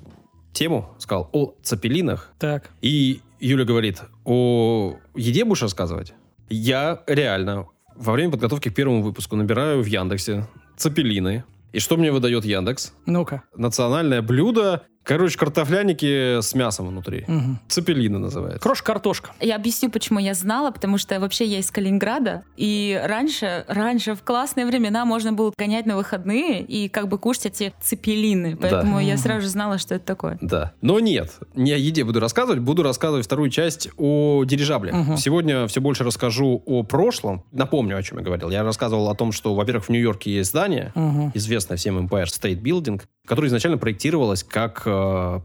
[SPEAKER 1] тему, сказал о цепелинах.
[SPEAKER 2] Так.
[SPEAKER 1] И Юля говорит, о еде будешь рассказывать? Я реально во время подготовки к первому выпуску набираю в Яндексе цепелины. И что мне выдает Яндекс?
[SPEAKER 2] Ну-ка.
[SPEAKER 1] Национальное блюдо. Короче, картофляники с мясом внутри.
[SPEAKER 2] Мгм.
[SPEAKER 1] Цепелины называется.
[SPEAKER 2] Крош-картошка.
[SPEAKER 3] Я объясню, почему я знала, потому что вообще я из Калининграда, и раньше, раньше в классные времена можно было гонять на выходные и как бы кушать эти цепелины, поэтому я
[SPEAKER 2] Мгм.
[SPEAKER 3] сразу же знала, что это такое.
[SPEAKER 1] Да. Но нет, не о еде буду рассказывать, буду рассказывать вторую часть о дирижабле.
[SPEAKER 2] Мгм.
[SPEAKER 1] Сегодня все больше расскажу о прошлом. Напомню, о чем я говорил. Я рассказывал о том, что, во-первых, в Нью-Йорке есть здание,
[SPEAKER 2] Мгм.
[SPEAKER 1] известное всем Empire State Building, которое изначально проектировалось как э,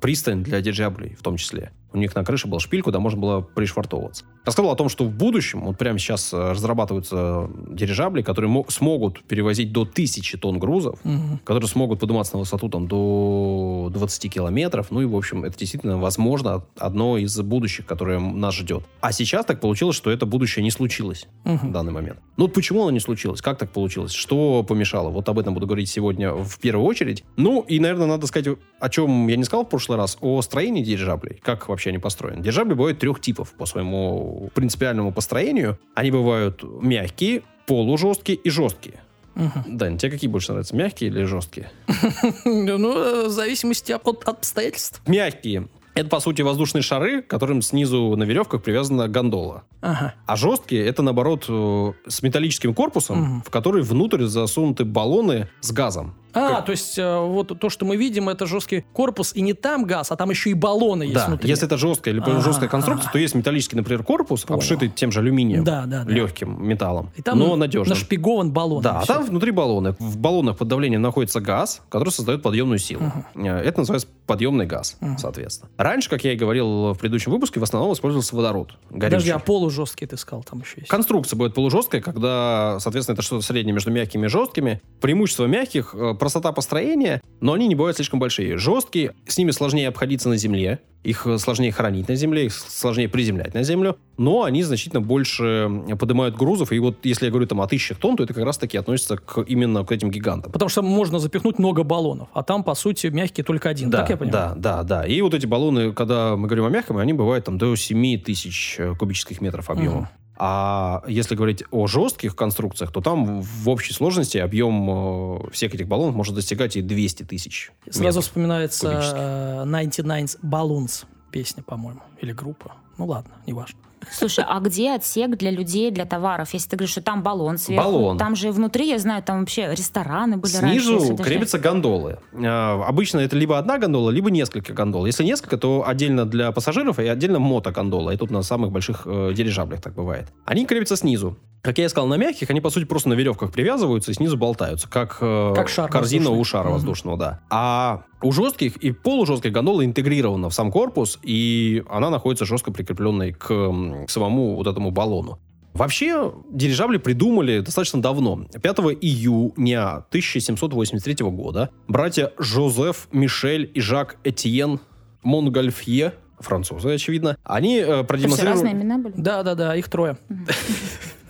[SPEAKER 1] пристань для дирижаблей, в том числе. У них на крыше был шпиль, куда можно было пришвартовываться. Рассказал о том, что в будущем, вот прямо сейчас э, разрабатываются дирижабли, которые мо- смогут перевозить до тысячи тонн грузов,
[SPEAKER 2] Мгм.
[SPEAKER 1] которые смогут подниматься на высоту там, до 20 километров. Ну и, в общем, это действительно, возможно, одно из будущих, которое нас ждет. А сейчас так получилось, что это будущее не случилось в
[SPEAKER 2] Мгм.
[SPEAKER 1] данный момент. Ну вот почему оно не случилось? Как так получилось? Что помешало? Вот об этом буду говорить сегодня в первую очередь. Ну и, наверное, надо сказать, о чем я не сказал в прошлый раз, о строении дирижаблей. Как вообще они построены? Дирижабли бывают трех типов по своему принципиальному построению. Они бывают мягкие, полужесткие и жесткие.
[SPEAKER 2] Мгм.
[SPEAKER 1] Дань, тебе какие больше нравятся, мягкие или жесткие?
[SPEAKER 2] Ну, э, в зависимости от обстоятельств.
[SPEAKER 1] Мягкие. Это, по сути, воздушные шары, к которым снизу на веревках привязана гондола.
[SPEAKER 2] Ага.
[SPEAKER 1] А жесткие это наоборот э, с металлическим корпусом,
[SPEAKER 2] Мгм.
[SPEAKER 1] в который внутрь засунуты баллоны с газом.
[SPEAKER 2] А,
[SPEAKER 1] Как-
[SPEAKER 2] то есть э, вот то, что мы видим, это жесткий корпус, и не там газ, а там еще и баллоны есть
[SPEAKER 1] да,
[SPEAKER 2] внутри.
[SPEAKER 1] если это жесткая или
[SPEAKER 2] Ага,
[SPEAKER 1] жесткая конструкция,
[SPEAKER 2] ага.
[SPEAKER 1] то есть металлический, например, корпус,
[SPEAKER 2] Понял.
[SPEAKER 1] обшитый тем же алюминием,
[SPEAKER 2] Да, да, да.
[SPEAKER 1] легким металлом,
[SPEAKER 2] И там
[SPEAKER 1] но надежным.
[SPEAKER 2] нашпигован баллон.
[SPEAKER 1] Да, а там внутри баллоны. В баллонах под давлением находится газ, который создает подъемную силу. Э, Это называется подъемный газ,
[SPEAKER 2] Мгм.
[SPEAKER 1] соответственно. Раньше, как я и говорил в предыдущем выпуске, в основном использовался водород.
[SPEAKER 2] Подожди,
[SPEAKER 1] горючий.
[SPEAKER 2] а полужесткий ты сказал, там еще есть.
[SPEAKER 1] Конструкция будет полужесткая, когда, соответственно, это что-то среднее между мягкими и жесткими. Преимущество мягких э, простота построения, но они не бывают слишком большие. Жесткие, с ними сложнее обходиться на земле, их э, сложнее хранить на земле, их сложнее приземлять на землю, но они значительно больше поднимают грузов. И вот если я говорю там о тысячах тонн, то это как раз-таки относится к, именно к этим гигантам.
[SPEAKER 2] Потому что можно запихнуть много баллонов, а там, по сути, мягкий только один.
[SPEAKER 1] Да,
[SPEAKER 2] так я понимаю?
[SPEAKER 1] да, да, да. И вот эти баллоны, когда мы говорим о мягком, они бывают там до 7 тысяч э, кубических метров объема.
[SPEAKER 2] Мгм.
[SPEAKER 1] А если говорить о жестких конструкциях, то там в общей сложности объем э, всех этих баллонов может достигать и 200 тысяч.
[SPEAKER 2] Сразу вспоминается
[SPEAKER 1] кубических.
[SPEAKER 2] э, 99 Balloons песня, по-моему, или группа. Ну ладно, неважно.
[SPEAKER 3] Слушай, а где отсек для людей, для товаров? Если ты говоришь, что там баллон сверху,
[SPEAKER 1] Баллон.
[SPEAKER 3] там же внутри, я знаю, там вообще рестораны были раньше.
[SPEAKER 1] Снизу
[SPEAKER 3] если даже-
[SPEAKER 1] крепятся гондолы. А, Обычно это либо одна гондола, либо несколько гондол. Если несколько, то отдельно для пассажиров и отдельно мотогондола. И тут на самых больших э, дирижаблях так бывает. Они крепятся снизу. Как я и сказал, на мягких они, по сути, просто на веревках привязываются и снизу болтаются, как, э,
[SPEAKER 2] Как шар
[SPEAKER 1] корзина
[SPEAKER 2] воздушный.
[SPEAKER 1] у шара
[SPEAKER 2] Мгм.
[SPEAKER 1] воздушного, да. А у жестких и полужестких гондола интегрирована в сам корпус, и она находится жестко прикрепленной к, к самому вот этому баллону. Вообще, дирижабли придумали достаточно давно. 5 июня 1783 года братья Жозеф, Мишель и Жак Этьен Монгольфье, французы, очевидно, они э,
[SPEAKER 3] Это все
[SPEAKER 1] продемонстрировали...
[SPEAKER 3] разные имена были?
[SPEAKER 2] Да-да-да, их трое.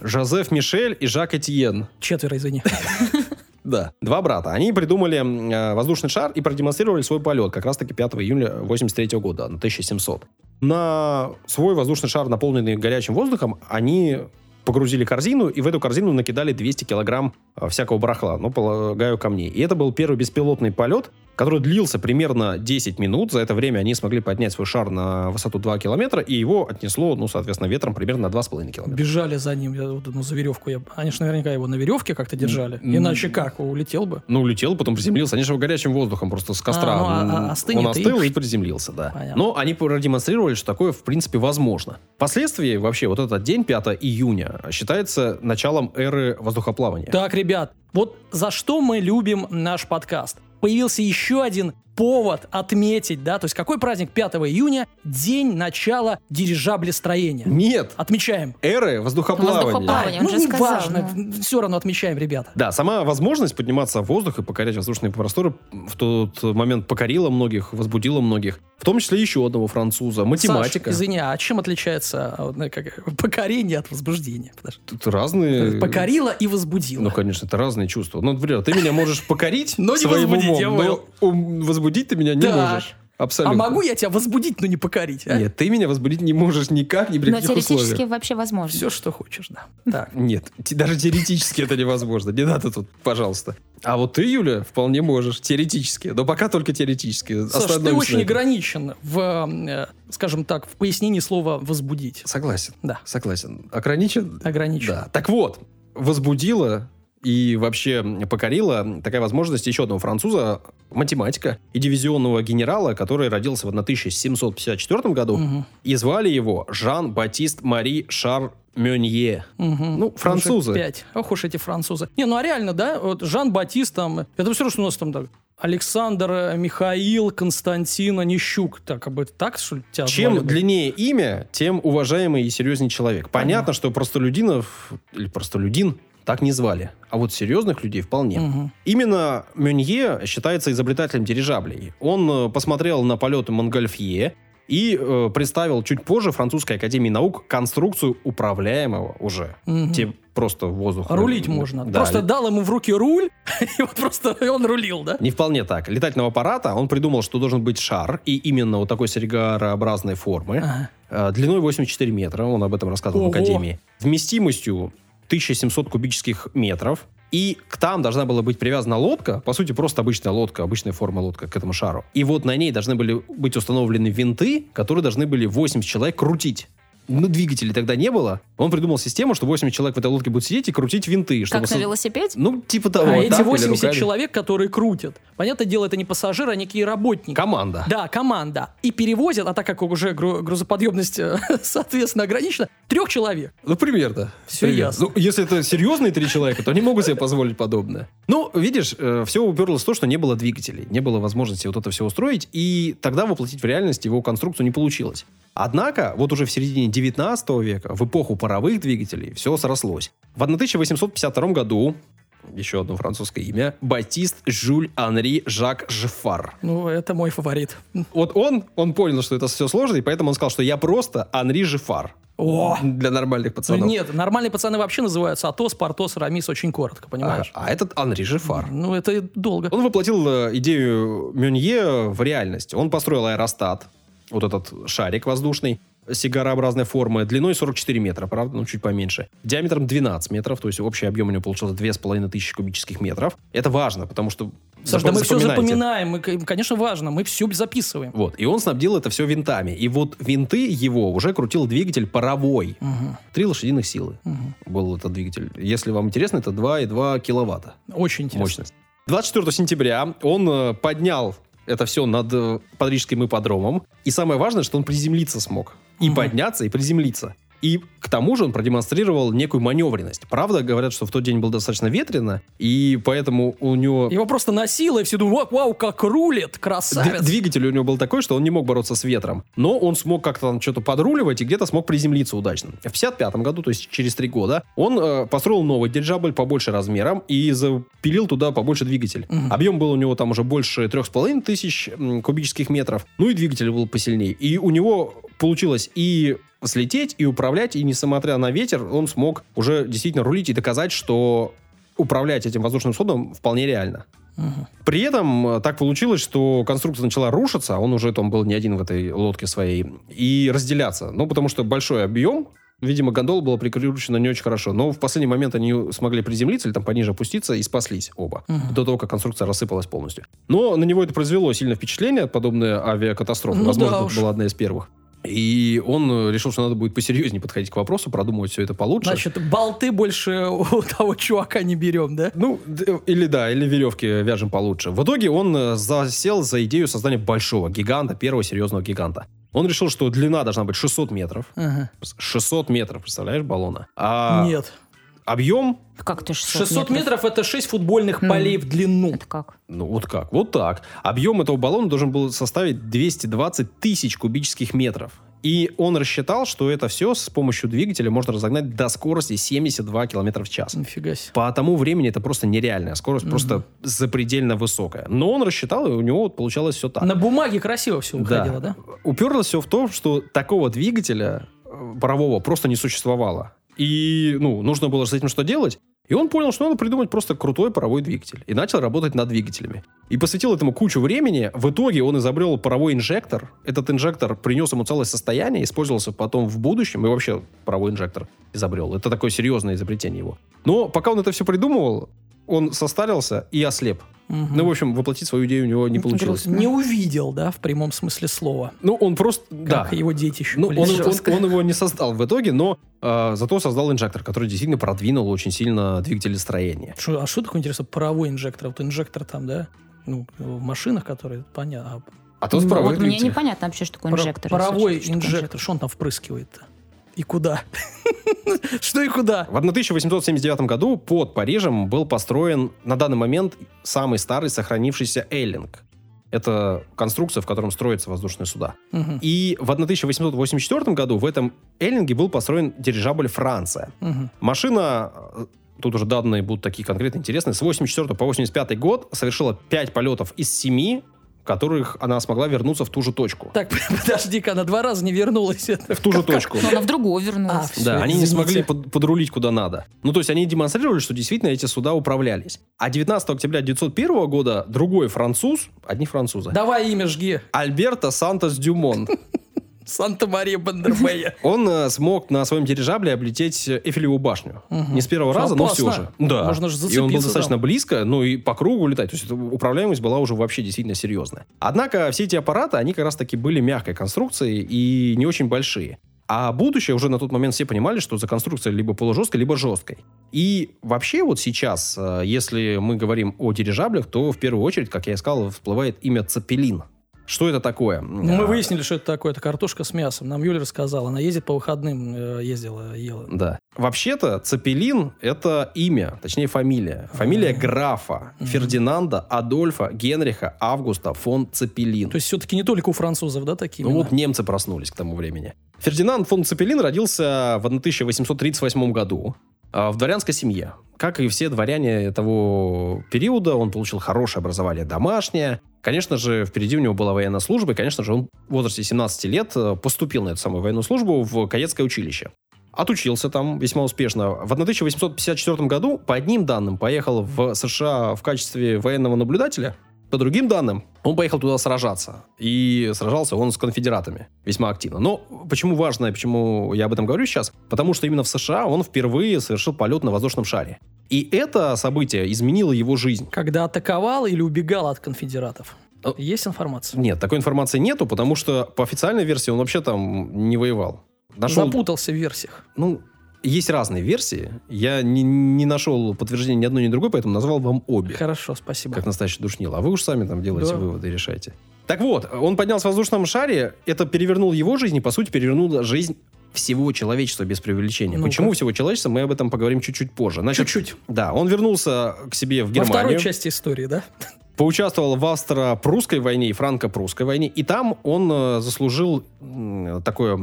[SPEAKER 1] Жозеф Мишель и Жак Этьен.
[SPEAKER 2] Четверо, извини.
[SPEAKER 1] Да. Два брата. Они придумали э, воздушный шар и продемонстрировали свой полет как раз-таки 5 июля 83 года, на 1700. На свой воздушный шар, наполненный горячим воздухом, они погрузили корзину, и в эту корзину накидали 200 килограмм всякого барахла, ну, полагаю, камней. И это был первый беспилотный полет, который длился примерно 10 минут. За это время они смогли поднять свой шар на высоту 2 километра, и его отнесло, ну, соответственно, ветром примерно на 2,5 километра.
[SPEAKER 2] Бежали за ним, я ну, за веревку. Я... Они же наверняка его на веревке как-то держали.
[SPEAKER 1] М,
[SPEAKER 2] Иначе как? Улетел бы.
[SPEAKER 1] Ну, улетел, потом приземлился. Они же его горячим воздухом просто с костра.
[SPEAKER 2] А, ну, а- остынет
[SPEAKER 1] Он
[SPEAKER 2] и-
[SPEAKER 1] остыл и приземлился, да.
[SPEAKER 2] Понятно.
[SPEAKER 1] Но они продемонстрировали, что такое, в принципе, возможно. Впоследствии, вообще, вот этот день, 5 июня, считается началом эры воздухоплавания.
[SPEAKER 2] Так, ребят, вот за что мы любим наш подкаст. Появился еще один повод отметить, да, то есть какой праздник 5 июня? День начала дирижаблестроения.
[SPEAKER 1] Нет,
[SPEAKER 2] Отмечаем.
[SPEAKER 1] эры воздухоплавания.
[SPEAKER 3] Воздухоплавания.
[SPEAKER 2] А,
[SPEAKER 3] он
[SPEAKER 2] ну,
[SPEAKER 3] же
[SPEAKER 2] не
[SPEAKER 3] сказал,
[SPEAKER 2] важно, все равно отмечаем, ребята.
[SPEAKER 1] Да, сама возможность подниматься в воздух и покорять воздушные просторы в тот момент покорила многих, возбудила многих. В том числе еще одного француза, математика.
[SPEAKER 2] Саш, извини, а чем отличается а, ну, как, покорение от возбуждения? Подожди.
[SPEAKER 1] Тут разные...
[SPEAKER 2] Покорила и возбудила.
[SPEAKER 1] Ну, конечно, это разные чувства. Ну, например, ты меня можешь покорить
[SPEAKER 2] Но не
[SPEAKER 1] своим
[SPEAKER 2] возбудить,
[SPEAKER 1] умом,
[SPEAKER 2] я
[SPEAKER 1] но ум- возбудить ты меня не
[SPEAKER 2] Так.
[SPEAKER 1] можешь.
[SPEAKER 2] а
[SPEAKER 1] Абсолютно.
[SPEAKER 2] могу я тебя возбудить, но не покорить? А?
[SPEAKER 1] Нет, ты меня возбудить не можешь никак, ни при
[SPEAKER 3] Но
[SPEAKER 1] каких
[SPEAKER 3] теоретически
[SPEAKER 1] условиях.
[SPEAKER 3] вообще возможно.
[SPEAKER 2] Все, что хочешь, да. Так.
[SPEAKER 1] Нет, даже теоретически это невозможно. Не надо тут, пожалуйста. А вот ты, Юля, вполне можешь. Теоретически. Но пока только теоретически.
[SPEAKER 2] Саш, ты очень ограничен в, э, скажем так, в пояснении слова «возбудить».
[SPEAKER 1] Согласен.
[SPEAKER 2] Да,
[SPEAKER 1] Согласен. Ограничен?
[SPEAKER 2] ограничен.
[SPEAKER 1] Да. Так вот, возбудила и вообще покорила такая возможность еще одного француза, математика и дивизионного генерала, который родился в 1754 году.
[SPEAKER 2] Мгм,
[SPEAKER 1] И звали его Жан-Батист Мари Шар Мёнье.
[SPEAKER 2] мгм.
[SPEAKER 1] Ну, французы.
[SPEAKER 2] Уже Пять. Ох уж эти французы. Не, ну а реально, да, вот Жан-Батист там, это все, что у нас там так. Александр, э, Михаил, Константин, Онищук. Так, как бы так, что ли, тебя
[SPEAKER 1] Чем
[SPEAKER 2] звали
[SPEAKER 1] длиннее имя, тем уважаемый и серьезнее человек. Понятно,
[SPEAKER 2] Понятно.
[SPEAKER 1] что простолюдинов или простолюдин так не звали. А вот серьезных людей вполне.
[SPEAKER 2] Мгм.
[SPEAKER 1] Именно Мюнье считается изобретателем дирижаблей. Он э, посмотрел на полеты Монгольфье и э, представил чуть позже Французской Академии Наук конструкцию управляемого уже.
[SPEAKER 2] Мгм.
[SPEAKER 1] Те просто воздух.
[SPEAKER 2] Рулить можно.
[SPEAKER 1] Да,
[SPEAKER 2] Просто дал ему в руки руль, и вот просто он рулил, да?
[SPEAKER 1] Не вполне так. Летательного аппарата он придумал, что должен быть шар, и именно вот такой серьгарообразной формы.
[SPEAKER 2] Ага.
[SPEAKER 1] Э, Длиной 84 метра, он об этом рассказывал
[SPEAKER 2] Ого.
[SPEAKER 1] в Академии. Вместимостью 1700 кубических метров. И к там должна была быть привязана лодка, по сути, просто обычная лодка, обычная форма лодка к этому шару. И вот на ней должны были быть установлены винты, которые должны были 80 человек крутить. Ну, двигателей тогда не было. Он придумал систему, что 80 человек в этой лодке будут сидеть и крутить винты. чтобы
[SPEAKER 3] Как на велосипеде?
[SPEAKER 1] Ну, типа того.
[SPEAKER 2] А эти
[SPEAKER 1] или
[SPEAKER 2] 80
[SPEAKER 1] руками.
[SPEAKER 2] человек, которые крутят, понятное дело, это не пассажиры, а некие работники.
[SPEAKER 1] Команда.
[SPEAKER 2] Да, команда. И перевозят, а так как уже гру- грузоподъемность, э, соответственно, ограничена, трех человек.
[SPEAKER 1] Ну, примерно.
[SPEAKER 2] Всё
[SPEAKER 1] Примерно.
[SPEAKER 2] ясно.
[SPEAKER 1] Ну, если это серьезные три человека, то они могут себе позволить подобное. Ну, видишь, все уперлось в то, что не было двигателей, не было возможности вот это все устроить, и тогда воплотить в реальность его конструкцию не получилось. Однако, вот уже в середине 19 века, в эпоху паровых двигателей, все срослось. В 1852 году, еще одно французское имя, Батист Жюль Анри Жак Жефар.
[SPEAKER 2] Ну, это мой фаворит.
[SPEAKER 1] Вот он, он понял, что это все сложно, и поэтому он сказал, что я просто Анри Жефар.
[SPEAKER 2] О!
[SPEAKER 1] Для нормальных
[SPEAKER 2] Ну,
[SPEAKER 1] пацанов.
[SPEAKER 2] нет, нормальные пацаны вообще называются Атос, Портос, Рамис очень коротко, понимаешь?
[SPEAKER 1] А, а этот Анри Жефар.
[SPEAKER 2] Ну, это долго.
[SPEAKER 1] Он воплотил э, идею Мюнье в реальность. Он построил аэростат, вот этот шарик воздушный, сигарообразной формы, длиной 44 метра, правда, ну чуть поменьше, диаметром 12 метров, то есть общий объем у него получился 2500 кубических метров. Это важно, потому что...
[SPEAKER 2] Саш, да мы все запоминаем, мы, конечно, важно, мы все записываем.
[SPEAKER 1] Вот, и он снабдил это все винтами. И вот винты его уже крутил двигатель паровой.
[SPEAKER 2] Мгм,
[SPEAKER 1] Три лошадиных силы
[SPEAKER 2] мгм.
[SPEAKER 1] был этот двигатель. Если вам интересно, это 2,2 киловатта.
[SPEAKER 2] Очень интересно.
[SPEAKER 1] мощность. 24 сентября он э, поднял это все над э, Парижским ипподромом. И самое важное, что он приземлиться смог. И
[SPEAKER 2] Мгм.
[SPEAKER 1] подняться, и приземлиться. И к тому же он продемонстрировал некую маневренность. Правда, говорят, что в тот день было достаточно ветрено, и поэтому у него...
[SPEAKER 2] Его просто носило, и все думают, вау, вау, как рулит,
[SPEAKER 1] д-
[SPEAKER 2] красавец.
[SPEAKER 1] Двигатель у него был такой, что он не мог бороться с ветром. Но он смог как-то там что-то подруливать и где-то смог приземлиться удачно. В 55 году, то есть через три года, он э, построил новый дирижабль побольше размером и запилил туда побольше двигатель.
[SPEAKER 2] Мгм.
[SPEAKER 1] Объем был у него там уже больше трех с половиной тысяч кубических метров. Ну и двигатель был посильнее. И у него получилось и слететь, и управлять, и несмотря на ветер, он смог уже действительно рулить и доказать, что управлять этим воздушным судном вполне реально.
[SPEAKER 2] Мгм.
[SPEAKER 1] При этом э, так получилось, что конструкция начала рушиться, он уже там был не один в этой лодке своей, и разделяться. Ну, потому что большой объем Видимо, гондола была прикручена не очень хорошо. Но в последний момент они смогли приземлиться или там пониже опуститься и спаслись оба.
[SPEAKER 2] Мгм.
[SPEAKER 1] До того, как конструкция рассыпалась полностью. Но на него это произвело сильное впечатление, подобная авиакатастрофа.
[SPEAKER 2] Ну
[SPEAKER 1] Возможно,
[SPEAKER 2] да
[SPEAKER 1] это была одна из первых. И он э, решил, что надо будет посерьезнее подходить к вопросу, продумывать все это получше.
[SPEAKER 2] Значит, болты больше у того чувака не берем, да?
[SPEAKER 1] Ну, или да, или веревки вяжем получше. В итоге он э, засел за идею создания большого гиганта, первого серьезного гиганта. Он решил, что длина должна быть 600 метров.
[SPEAKER 2] Ага.
[SPEAKER 1] 600 метров, представляешь, баллона? А
[SPEAKER 2] Нет.
[SPEAKER 1] Объем,
[SPEAKER 3] Как ты 600,
[SPEAKER 2] 600 метров это 6 футбольных
[SPEAKER 3] Ну.
[SPEAKER 2] полей в длину.
[SPEAKER 3] Это как?
[SPEAKER 1] ну вот как, вот так. Объем этого баллона должен был составить 220 тысяч кубических метров. И он рассчитал, что это все с помощью двигателя можно разогнать до скорости 72 километра в час.
[SPEAKER 2] Нифига себе.
[SPEAKER 1] По тому времени это просто нереальная скорость, просто запредельно высокая. Но он рассчитал, и у него вот получалось все так.
[SPEAKER 2] На бумаге красиво все выходило, да?
[SPEAKER 1] Уперлось все в том, что такого двигателя э, парового просто не существовало. И, ну, нужно было с этим что делать. И он понял, что надо придумать просто крутой паровой двигатель. И начал работать над двигателями. И посвятил этому кучу времени. В итоге он изобрел паровой инжектор. Этот инжектор принес ему целое состояние, использовался потом в будущем. И вообще паровой инжектор изобрел. Это такое серьезное изобретение его. Но пока он это все придумывал, он состарился и ослеп.
[SPEAKER 2] Мгм.
[SPEAKER 1] Ну, в общем, воплотить свою идею у него не получилось.
[SPEAKER 2] Не увидел, да, в прямом смысле слова.
[SPEAKER 1] Ну, он просто... да.
[SPEAKER 2] Как его детище.
[SPEAKER 1] Ну, он, он- он его не создал в итоге, но э, зато создал инжектор, который действительно продвинул очень сильно двигателестроение.
[SPEAKER 2] Шо- а что такое, интересно, паровой инжектор? Вот инжектор там, да? Ну, в машинах, которые, понятно.
[SPEAKER 1] А то
[SPEAKER 3] Ну,
[SPEAKER 1] паровой
[SPEAKER 3] вот мне
[SPEAKER 1] двигатель.
[SPEAKER 3] непонятно вообще, что такое инжектор.
[SPEAKER 2] паровой инжектор, что он там впрыскивает-то? И куда? Что и куда?
[SPEAKER 1] В 1879 году под Парижем был построен на данный момент самый старый сохранившийся Эллинг. Это конструкция, в котором строятся воздушные суда.
[SPEAKER 2] Мгм,
[SPEAKER 1] И в 1884 году в этом Эллинге был построен дирижабль «Франция».
[SPEAKER 2] мгм.
[SPEAKER 1] Машина, э, тут уже данные будут такие конкретно интересные, с 84 по 85 год совершила 5 полетов из 7, которых она смогла вернуться в ту же точку.
[SPEAKER 2] Так, подожди-ка, она два раза не вернулась. Это
[SPEAKER 1] В ту же точку.
[SPEAKER 3] Но она в другую
[SPEAKER 2] А,
[SPEAKER 3] вернулась.
[SPEAKER 2] всё,
[SPEAKER 1] Да, они не
[SPEAKER 2] извините.
[SPEAKER 1] смогли под- подрулить куда надо. Ну, то есть они демонстрировали, что действительно эти суда управлялись. А 19 октября 1901 года другой француз, одни французы,
[SPEAKER 2] Давай имя жги.
[SPEAKER 1] Альберто Сантос Дюмон,
[SPEAKER 2] Санта-Мария Бандербея.
[SPEAKER 1] он э, смог на своем дирижабле облететь Эйфелеву башню. Не с первого раза, но все же. Да.
[SPEAKER 2] Можно же
[SPEAKER 1] И он был
[SPEAKER 2] зацепиться
[SPEAKER 1] достаточно близко, ну и по кругу летать. То есть управляемость была уже вообще действительно серьезная. Однако все эти аппараты, они как раз-таки были мягкой конструкцией и не очень большие. А будущее уже на тот момент все понимали, что за конструкция либо полужесткой, либо жесткой. И вообще вот сейчас, э, если мы говорим о дирижаблях, то в первую очередь, как я и сказал, всплывает имя Цепелин. Что это такое?
[SPEAKER 2] Ну, Мы
[SPEAKER 1] А,
[SPEAKER 2] выяснили, что это такое. Это картошка с мясом. Нам Юля рассказала. Она ездит по выходным, э, ездила, ела.
[SPEAKER 1] Да. Вообще-то Цепелин – это имя, точнее фамилия. Фамилия графа Фердинанда Адольфа Генриха Августа фон Цепелин.
[SPEAKER 2] То есть все-таки не только у французов, да, такие
[SPEAKER 1] Ну
[SPEAKER 2] имена?
[SPEAKER 1] вот немцы проснулись к тому времени. Фердинанд фон Цепелин родился в 1838 году а, в дворянской семье. Как и все дворяне того периода, он получил хорошее образование домашнее. Конечно же, впереди у него была военная служба, и, конечно же, он в возрасте 17 лет э, поступил на эту самую военную службу в кадетское училище. Отучился там весьма успешно. В 1854 году, по одним данным, поехал в США в качестве военного наблюдателя. По другим данным, он поехал туда сражаться. И сражался он с конфедератами весьма активно. Но почему важно, и почему я об этом говорю сейчас? Потому что именно в США он впервые совершил полет на воздушном шаре. И это событие изменило его жизнь.
[SPEAKER 2] Когда атаковал или убегал от конфедератов?
[SPEAKER 1] Э,
[SPEAKER 2] Есть информация?
[SPEAKER 1] Нет, такой информации нету, потому что по официальной версии он вообще там не воевал. Нашел,
[SPEAKER 2] Запутался в версиях.
[SPEAKER 1] ну, есть разные версии. Я не, не нашел подтверждения ни одной, ни другой, поэтому назвал вам обе.
[SPEAKER 2] Хорошо, спасибо.
[SPEAKER 1] Как настоящий душнил. А вы уж сами там делаете
[SPEAKER 2] Да.
[SPEAKER 1] выводы и решайте. Так вот, он поднялся в воздушном шаре, это перевернул его жизнь и, по сути, перевернуло жизнь всего человечества без преувеличения.
[SPEAKER 2] Ну-ка.
[SPEAKER 1] Почему всего человечества, мы об этом поговорим чуть-чуть позже. Значит,
[SPEAKER 2] Чуть-чуть.
[SPEAKER 1] Да, он вернулся к себе в
[SPEAKER 2] Во
[SPEAKER 1] Германию,
[SPEAKER 2] второй части истории, да?
[SPEAKER 1] поучаствовал в австро-прусской войне и франко-прусской войне, и там он э, заслужил такое,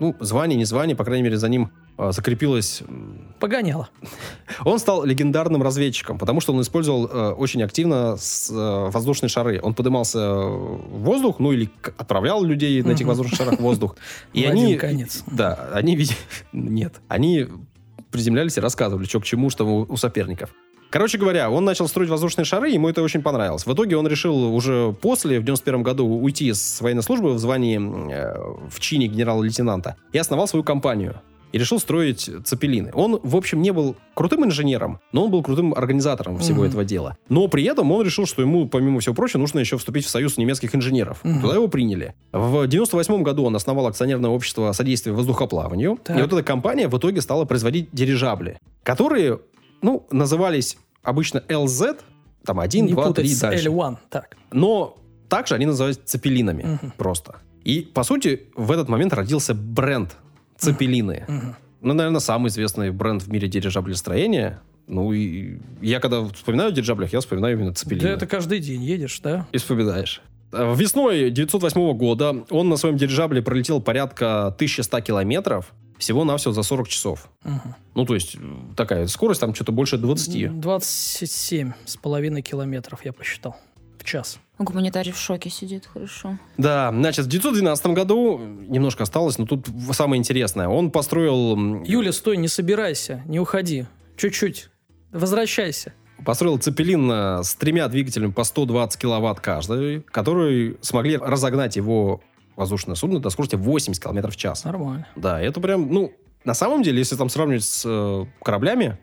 [SPEAKER 1] ну, звание, не звание, по крайней мере, за ним закрепилось м,
[SPEAKER 2] Погоняло.
[SPEAKER 1] он стал легендарным разведчиком, потому что он использовал э, очень активно с, э, воздушные шары. Он поднимался в воздух, ну или отправлял людей на этих воздушных шарах в воздух. И они...
[SPEAKER 2] конец.
[SPEAKER 1] Да, они видели... Нет. Они приземлялись и рассказывали, что к чему, что у, у соперников. Короче говоря, он начал строить воздушные шары, ему это очень понравилось. В итоге он решил уже после, в 91 году, уйти с военной службы в звании, э, в чине генерала-лейтенанта и основал свою компанию. И решил строить цепелины. Он, в общем, не был крутым инженером, но он был крутым организатором всего
[SPEAKER 2] Мгм.
[SPEAKER 1] этого дела. Но при этом он решил, что ему, помимо всего прочего, нужно еще вступить в союз немецких инженеров.
[SPEAKER 2] Мгм.
[SPEAKER 1] Туда его приняли. В 98 году он основал акционерное общество содействия воздухоплаванию.
[SPEAKER 2] Так.
[SPEAKER 1] И вот эта компания в итоге стала производить дирижабли, которые, ну, назывались обычно LZ, там 1,
[SPEAKER 2] Не
[SPEAKER 1] 2,
[SPEAKER 2] путать
[SPEAKER 1] 3
[SPEAKER 2] с
[SPEAKER 1] дальше.
[SPEAKER 2] L1. Так.
[SPEAKER 1] Но также они назывались цепелинами
[SPEAKER 2] Мгм.
[SPEAKER 1] просто. И, по сути, в этот момент родился бренд цепелины.
[SPEAKER 2] Мгм.
[SPEAKER 1] Ну, наверное, самый известный бренд в мире дирижаблестроения. Ну, и я когда вспоминаю о дирижаблях, я вспоминаю именно цепелины.
[SPEAKER 2] Да это каждый день едешь, да?
[SPEAKER 1] И вспоминаешь. Э, Весной 908 года он на своем дирижабле пролетел порядка 1100 километров всего-навсего за 40 часов.
[SPEAKER 2] Мгм.
[SPEAKER 1] Ну, то есть, такая скорость там что-то больше 20.
[SPEAKER 2] 27 с половиной километров я посчитал в час.
[SPEAKER 3] Гуманитарий в шоке сидит, хорошо.
[SPEAKER 1] Да, значит, в 912 году, немножко осталось, но тут самое интересное, он построил,
[SPEAKER 2] Юля, стой, не собирайся, не уходи. Чуть-чуть. Возвращайся.
[SPEAKER 1] построил цепелин э, с тремя двигателями по 120 киловатт каждый, которые смогли разогнать его воздушное судно до скорости 80 километров в час.
[SPEAKER 2] Нормально.
[SPEAKER 1] Да, это прям, ну, на самом деле, если там сравнивать с э, кораблями,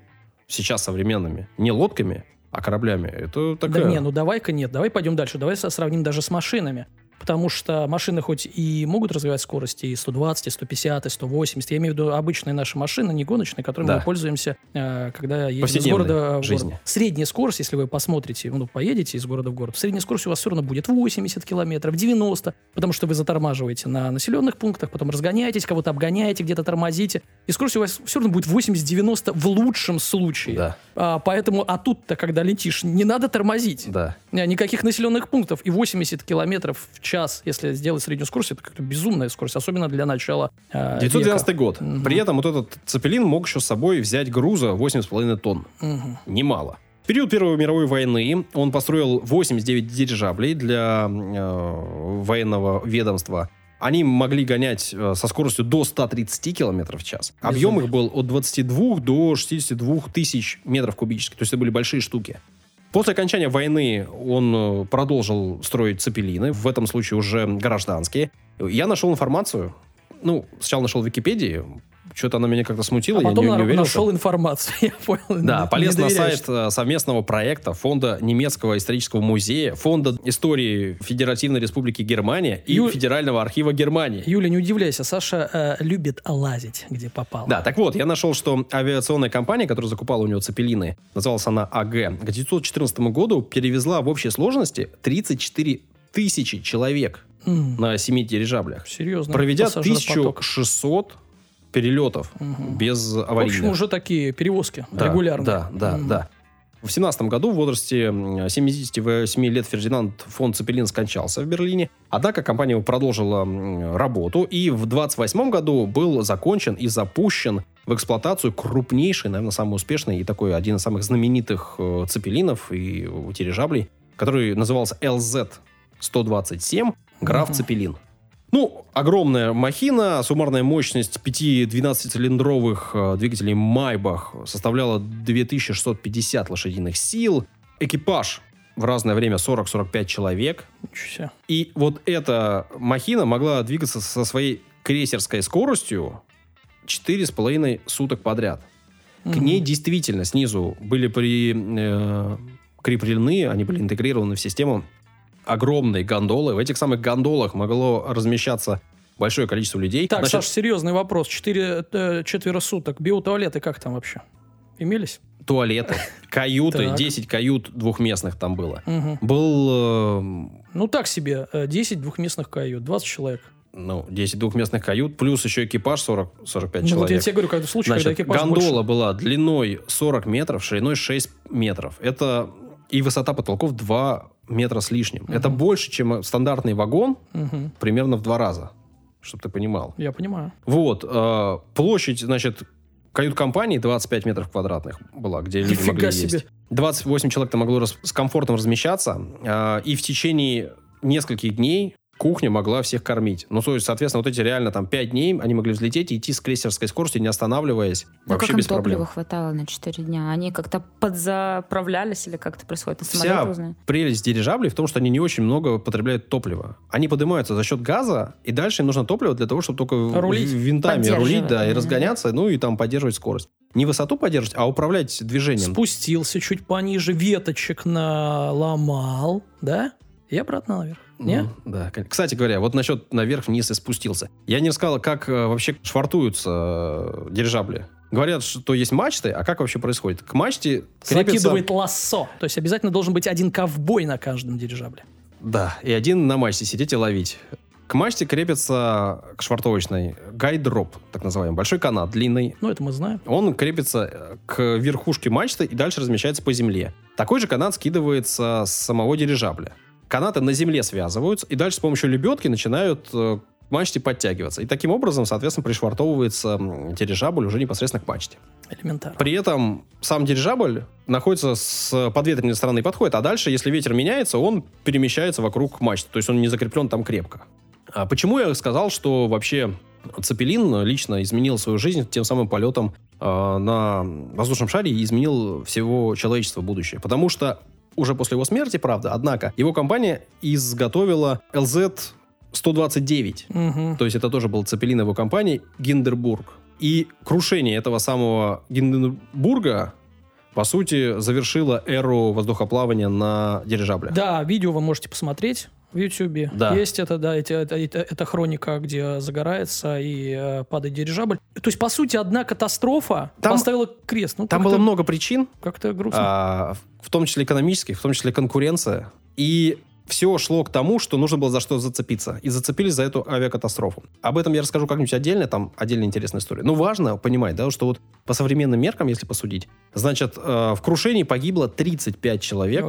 [SPEAKER 1] сейчас современными, не лодками, а кораблями, это такая...
[SPEAKER 2] Да не, ну давай-ка нет, давай пойдем дальше. Давай сравним даже с машинами. Потому что машины хоть и могут развивать скорости и 120, и 150, и 180. Я имею в виду обычные наши машины, не гоночные, которыми
[SPEAKER 1] Да.
[SPEAKER 2] мы пользуемся, э, когда едем из города в город.
[SPEAKER 1] жизни.
[SPEAKER 2] Средняя скорость, если вы посмотрите, ну, поедете из города в город, средняя скорость у вас все равно будет 80 километров, 90, потому что вы затормаживаете на населенных пунктах, потом разгоняетесь, кого-то обгоняете, где-то тормозите. И скорость у вас все равно будет 80-90 в лучшем случае.
[SPEAKER 1] Да,
[SPEAKER 2] А, поэтому, а тут-то, когда летишь, не надо тормозить.
[SPEAKER 1] да.
[SPEAKER 2] Никаких населенных пунктов. И 80 километров в час, если сделать среднюю скорость, это как-то безумная скорость, особенно для начала э,
[SPEAKER 1] 912
[SPEAKER 2] века.
[SPEAKER 1] год.
[SPEAKER 2] Мгм.
[SPEAKER 1] При этом вот этот цепелин мог еще с собой взять груза 8,5 тонн.
[SPEAKER 2] Мгм.
[SPEAKER 1] Немало. В период Первой мировой войны он построил 89 дирижаблей для э, военного ведомства. Они могли гонять э, со скоростью до 130 километров в час. Объем их был от 22 до 62 тысяч метров кубических. То есть это были большие штуки. После окончания войны он э, продолжил строить цепелины, в этом случае уже гражданские. Я нашел информацию, ну, сначала нашел в Википедии, что-то она меня как-то смутила,
[SPEAKER 2] А
[SPEAKER 1] я
[SPEAKER 2] потом
[SPEAKER 1] не, не
[SPEAKER 2] на-
[SPEAKER 1] уверен.
[SPEAKER 2] нашел информацию, я понял.
[SPEAKER 1] Да,
[SPEAKER 2] Не-
[SPEAKER 1] полез
[SPEAKER 2] не
[SPEAKER 1] на сайт э, совместного проекта Фонда немецкого исторического музея, Фонда истории Федеративной Республики Германия и
[SPEAKER 2] Ю-
[SPEAKER 1] Федерального архива Германии.
[SPEAKER 2] Юля, не удивляйся, Саша э, любит лазить, где попал.
[SPEAKER 1] Да, так вот, я нашел, что авиационная компания, которая закупала у него цепелины, называлась она АГ, к 1914 году перевезла в общей сложности 34 тысячи человек на семи дирижаблях,
[SPEAKER 2] Серьезно.
[SPEAKER 1] проведя
[SPEAKER 2] пассажиропоток.
[SPEAKER 1] 1600 перелетов
[SPEAKER 2] Мгм.
[SPEAKER 1] без
[SPEAKER 2] В
[SPEAKER 1] аварийных.
[SPEAKER 2] общем, уже такие перевозки
[SPEAKER 1] Да,
[SPEAKER 2] регулярные.
[SPEAKER 1] Да, да,
[SPEAKER 2] Мгм.
[SPEAKER 1] да. В 17 году в возрасте м, 78 лет Фердинанд фон Цепелин скончался в Берлине. Однако компания продолжила работу, и в 28 году был закончен и запущен в эксплуатацию крупнейший, наверное, самый успешный и такой один из самых знаменитых э, цепелинов и дирижаблей, который назывался LZ-127 «Граф
[SPEAKER 2] Мгм.
[SPEAKER 1] Цепелин». Ну, огромная махина, суммарная мощность 5 12-цилиндровых э, двигателей Майбах составляла 2650 лошадиных сил. Экипаж в разное время 40-45 человек. И вот эта махина могла двигаться со своей крейсерской скоростью 4,5 суток подряд. К ней действительно снизу были при, э, креплены, они были интегрированы в систему огромные гондолы. В этих самых гондолах могло размещаться большое количество людей.
[SPEAKER 2] Так,
[SPEAKER 1] Значит,
[SPEAKER 2] Саш, серьезный вопрос. Четыре, э, четверо суток. Биотуалеты как там вообще? Имелись?
[SPEAKER 1] туалеты, каюты,
[SPEAKER 2] Так.
[SPEAKER 1] 10 кают двухместных там было. Был, э,
[SPEAKER 2] Ну, так себе. э, 10 двухместных кают, 20 человек.
[SPEAKER 1] ну, 10 двухместных кают, плюс еще экипаж 40, 45
[SPEAKER 2] Ну, вот я
[SPEAKER 1] человек.
[SPEAKER 2] тебе говорю, когда случай, когда
[SPEAKER 1] Значит,
[SPEAKER 2] экипаж
[SPEAKER 1] гондола
[SPEAKER 2] больше.
[SPEAKER 1] была длиной 40 метров, шириной 6 метров. Это и высота потолков 2 метра с лишним. Это больше, чем стандартный вагон,
[SPEAKER 2] Мгм.
[SPEAKER 1] примерно в два раза, чтобы ты понимал.
[SPEAKER 2] Я понимаю.
[SPEAKER 1] Вот, э, площадь, значит, кают-компании 25 метров квадратных была, где люди
[SPEAKER 2] Нифига
[SPEAKER 1] могли
[SPEAKER 2] себе.
[SPEAKER 1] есть. 28 человек там могло с комфортом размещаться, э, и в течение нескольких дней кухня могла всех кормить. Ну, то есть, соответственно, вот эти реально там 5 дней они могли взлететь и идти с крейсерской скоростью, не останавливаясь,
[SPEAKER 3] Ну,
[SPEAKER 1] вообще
[SPEAKER 3] как им
[SPEAKER 1] без
[SPEAKER 3] топлива
[SPEAKER 1] проблем.
[SPEAKER 3] хватало на 4 дня? Они как-то подзаправлялись или как это происходит? На
[SPEAKER 1] Вся
[SPEAKER 3] узнаю.
[SPEAKER 1] прелесть дирижаблей в том, что они не очень много потребляют топлива. Они поднимаются за счет газа, и дальше им нужно топливо для того, чтобы только
[SPEAKER 2] Рулить.
[SPEAKER 1] винтами рулить, да, и разгоняться, ну и там поддерживать скорость. Не высоту поддерживать, а управлять движением.
[SPEAKER 2] Спустился чуть пониже, веточек наломал, да? И обратно наверх. Не?
[SPEAKER 1] Ну, да. Кстати говоря, вот насчет наверх-вниз и спустился. Я не рассказал, как э, вообще швартуются э, дирижабли. Говорят, что есть мачты, а как вообще происходит? К мачте крепится...
[SPEAKER 2] Закидывает лассо. То есть обязательно должен быть один ковбой на каждом дирижабле.
[SPEAKER 1] Да, и один на мачте сидеть и ловить. К мачте крепится к швартовочной гайдроп, так называемый, большой канат длинный.
[SPEAKER 2] Ну, это мы знаем.
[SPEAKER 1] Он крепится э, к верхушке мачты и дальше размещается по земле. Такой же канат скидывается с самого дирижабля. Канаты на земле связываются, и дальше с помощью лебедки начинают э, к мачте подтягиваться. И таким образом, соответственно, пришвартовывается дирижабль уже непосредственно к мачте.
[SPEAKER 2] Элементарно.
[SPEAKER 1] При этом сам дирижабль находится с подветренной стороны и подходит, а дальше, если ветер меняется, он перемещается вокруг мачты, то есть он не закреплен там крепко. А почему я сказал, что вообще Цепелин лично изменил свою жизнь тем самым полетом э, на воздушном шаре и изменил всего человечества будущее? Потому что уже после его смерти, правда, однако, его компания изготовила LZ-129,
[SPEAKER 2] Мгм.
[SPEAKER 1] то есть это тоже был Цепелин его компании Гиндербург. И крушение этого самого Гинденбурга, по сути, завершило эру воздухоплавания на дирижаблях.
[SPEAKER 2] Да, видео вы можете посмотреть в Ютьюбе.
[SPEAKER 1] Да.
[SPEAKER 2] Есть это, да, эти- это, это, это хроника, где загорается и э, падает дирижабль. То есть, по сути, одна катастрофа
[SPEAKER 1] Там-
[SPEAKER 2] поставила крест. Ну,
[SPEAKER 1] Там было много причин,
[SPEAKER 2] Как-то грустно.
[SPEAKER 1] а, в том числе экономических, в том числе конкуренция. И все шло к тому, что нужно было за что зацепиться. И зацепились за эту авиакатастрофу. Об этом я расскажу как-нибудь отдельно, там отдельная интересная история. Но важно понимать, да, что вот по современным меркам, если посудить, значит, э, в крушении погибло 35 человек.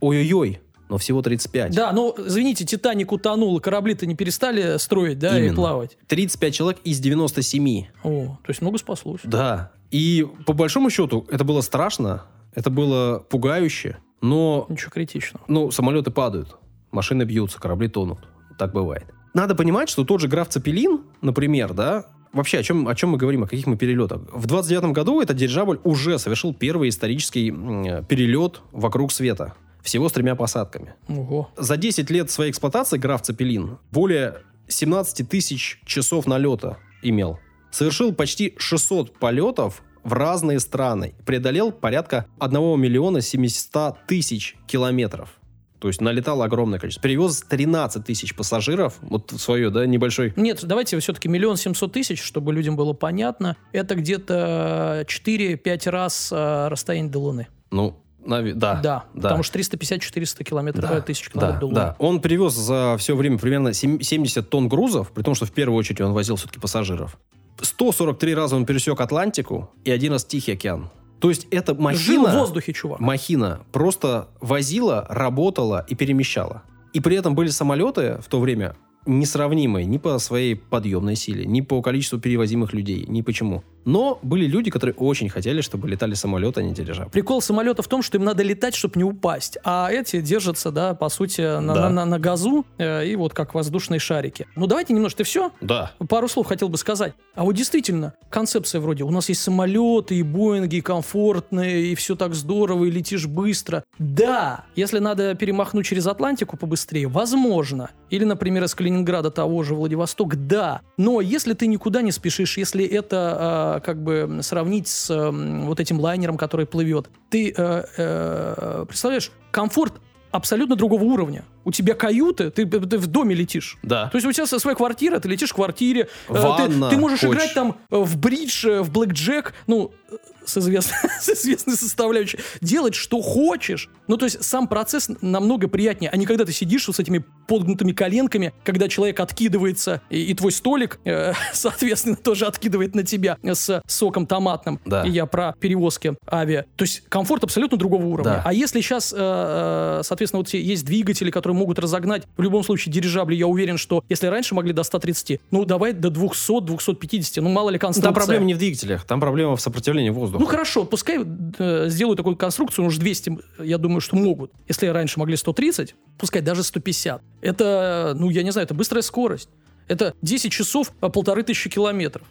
[SPEAKER 2] Ой-ой-ой.
[SPEAKER 1] Но всего 35.
[SPEAKER 2] Да, ну, извините, Титаник утонул, и корабли-то не перестали строить, да, и
[SPEAKER 1] Именно.
[SPEAKER 2] плавать.
[SPEAKER 1] 35 человек из 97.
[SPEAKER 2] О, то есть много спаслось.
[SPEAKER 1] Да. И по большому счету это было страшно, это было пугающе, но
[SPEAKER 2] Ничего критичного.
[SPEAKER 1] ну, самолеты падают, машины бьются, корабли тонут. Так бывает. Надо понимать, что тот же граф Цепелин, например, да, вообще о чем, о чем мы говорим, о каких мы перелетах. В 29 году этот дирижабль уже совершил первый исторический перелет вокруг света. Всего с тремя посадками.
[SPEAKER 2] Ого.
[SPEAKER 1] За 10 лет своей эксплуатации граф Цепелин более 17 тысяч часов налета имел. Совершил почти 600 полетов в разные страны. Преодолел порядка 1 миллиона 700 тысяч километров. То есть налетал огромное количество. Перевез 13 тысяч пассажиров. Вот свое, да, небольшой...
[SPEAKER 2] Нет, давайте все-таки миллион семьсот тысяч, чтобы людям было понятно. Это где-то 4-5 раз э, расстояние до Луны.
[SPEAKER 1] Ну, нави- да.
[SPEAKER 2] Да,
[SPEAKER 1] да.
[SPEAKER 2] потому что 350-400 километров,
[SPEAKER 1] Да,
[SPEAKER 2] тысяч километров
[SPEAKER 1] да,
[SPEAKER 2] до
[SPEAKER 1] да. Он привез за все время примерно сем- 70 тонн грузов, при том, что в первую очередь он возил все-таки пассажиров. 143 раза он пересек Атлантику и один раз Тихий океан. То есть эта
[SPEAKER 2] Жил
[SPEAKER 1] махина,
[SPEAKER 2] в воздухе, чувак.
[SPEAKER 1] махина просто возила, работала и перемещала. И при этом были самолеты в то время несравнимые ни по своей подъемной силе, ни по количеству перевозимых людей, ни почему. Но были люди, которые очень хотели, чтобы летали самолеты, а не дирижабли.
[SPEAKER 2] Прикол самолета в том, что им надо летать, чтобы не упасть. А эти держатся, да, по сути, на,
[SPEAKER 1] Да.
[SPEAKER 2] на- на- на газу э, и вот как воздушные шарики. Ну, давайте немножко, ты все?
[SPEAKER 1] Да.
[SPEAKER 2] Пару слов хотел бы сказать. А вот действительно, концепция вроде, у нас есть самолеты, и Боинги, и комфортные, и все так здорово, и летишь быстро. Да, если надо перемахнуть через Атлантику побыстрее, возможно. Или, например, из Калининграда того же Владивосток, да. Но если ты никуда не спешишь, если это э, как бы сравнить с э, вот этим лайнером, который плывет, ты э, э, представляешь, комфорт абсолютно другого уровня. У тебя каюты, ты, ты в доме летишь.
[SPEAKER 1] Да.
[SPEAKER 2] То есть у тебя своя квартира, ты летишь в квартире, э, ты-
[SPEAKER 1] Ванна
[SPEAKER 2] ты, можешь
[SPEAKER 1] хочешь.
[SPEAKER 2] играть там э, в бридж, э, в блэкджек, ну, э, с известной, с известной составляющей, делать что хочешь. Ну, то есть сам процесс намного приятнее, а не когда ты сидишь с этими подгнутыми коленками, когда человек откидывается, и, и твой столик, э, соответственно, тоже откидывает на тебя с соком томатным.
[SPEAKER 1] Да.
[SPEAKER 2] И я про перевозки авиа. То есть комфорт абсолютно другого уровня.
[SPEAKER 1] Да.
[SPEAKER 2] А если сейчас, соответственно, вот есть двигатели, которые могут разогнать, в любом случае, дирижабли, я уверен, что если раньше могли до 130, ну, давай до 200-250, ну, мало ли конструкция.
[SPEAKER 1] Там проблема не в двигателях, там проблема в сопротивлении воздуха.
[SPEAKER 2] Ну хорошо, пускай э, сделают такую конструкцию, уж 200, я думаю, что могут. Если раньше могли 130, пускай даже 150. Это, ну я не знаю, это быстрая скорость. Это 10 часов, полторы тысячи километров.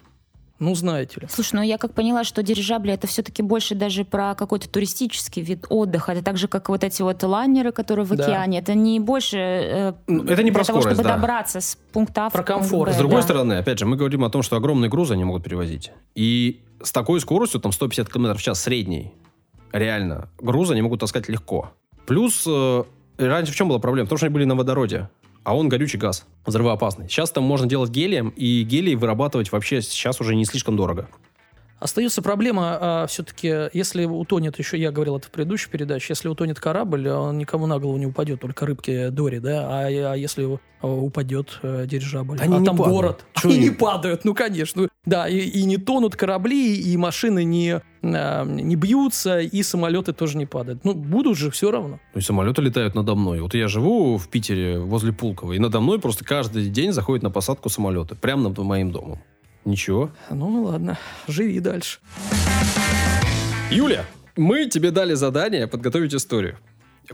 [SPEAKER 2] Ну, знаете ли.
[SPEAKER 3] Слушай, ну я как поняла, что дирижабли это все-таки больше даже про какой-то туристический вид отдыха. Это так же, как вот эти вот лайнеры, которые в
[SPEAKER 2] Да.
[SPEAKER 3] океане. Это не больше э,
[SPEAKER 1] Это не
[SPEAKER 3] для
[SPEAKER 1] про
[SPEAKER 3] того,
[SPEAKER 1] скорость,
[SPEAKER 3] чтобы
[SPEAKER 1] да.
[SPEAKER 3] добраться с пункта А в
[SPEAKER 2] Про комфорт.
[SPEAKER 3] Б,
[SPEAKER 1] С другой
[SPEAKER 3] да.
[SPEAKER 1] стороны, опять же, мы говорим о том, что огромные грузы они могут перевозить. И с такой скоростью, там 150 км в час средней, реально, грузы они могут таскать легко. Плюс, э, раньше в чем была проблема? Потому что они были на водороде, а он горючий газ, взрывоопасный. Сейчас там можно делать гелием, и гелий вырабатывать вообще сейчас уже не слишком дорого.
[SPEAKER 2] Остается проблема, все-таки, если утонет, еще я говорил это в предыдущей передаче, если утонет корабль, он никому на голову не упадет, только рыбке Дори, да, а, а если э, упадет э, дирижабль,
[SPEAKER 1] Они
[SPEAKER 2] а там
[SPEAKER 1] падают.
[SPEAKER 2] город,
[SPEAKER 1] Чё
[SPEAKER 2] они не падают, ну конечно, да, и, и не тонут корабли, и машины не, а, не бьются, и самолеты тоже не падают. Ну, будут же все равно.
[SPEAKER 1] Ну и самолеты летают надо мной. Вот я живу в Питере возле Пулково, и надо мной просто каждый день заходят на посадку самолеты. Прямо над моим домом. Ничего.
[SPEAKER 2] Ну, ладно, живи дальше.
[SPEAKER 1] Юля, мы тебе дали задание подготовить историю.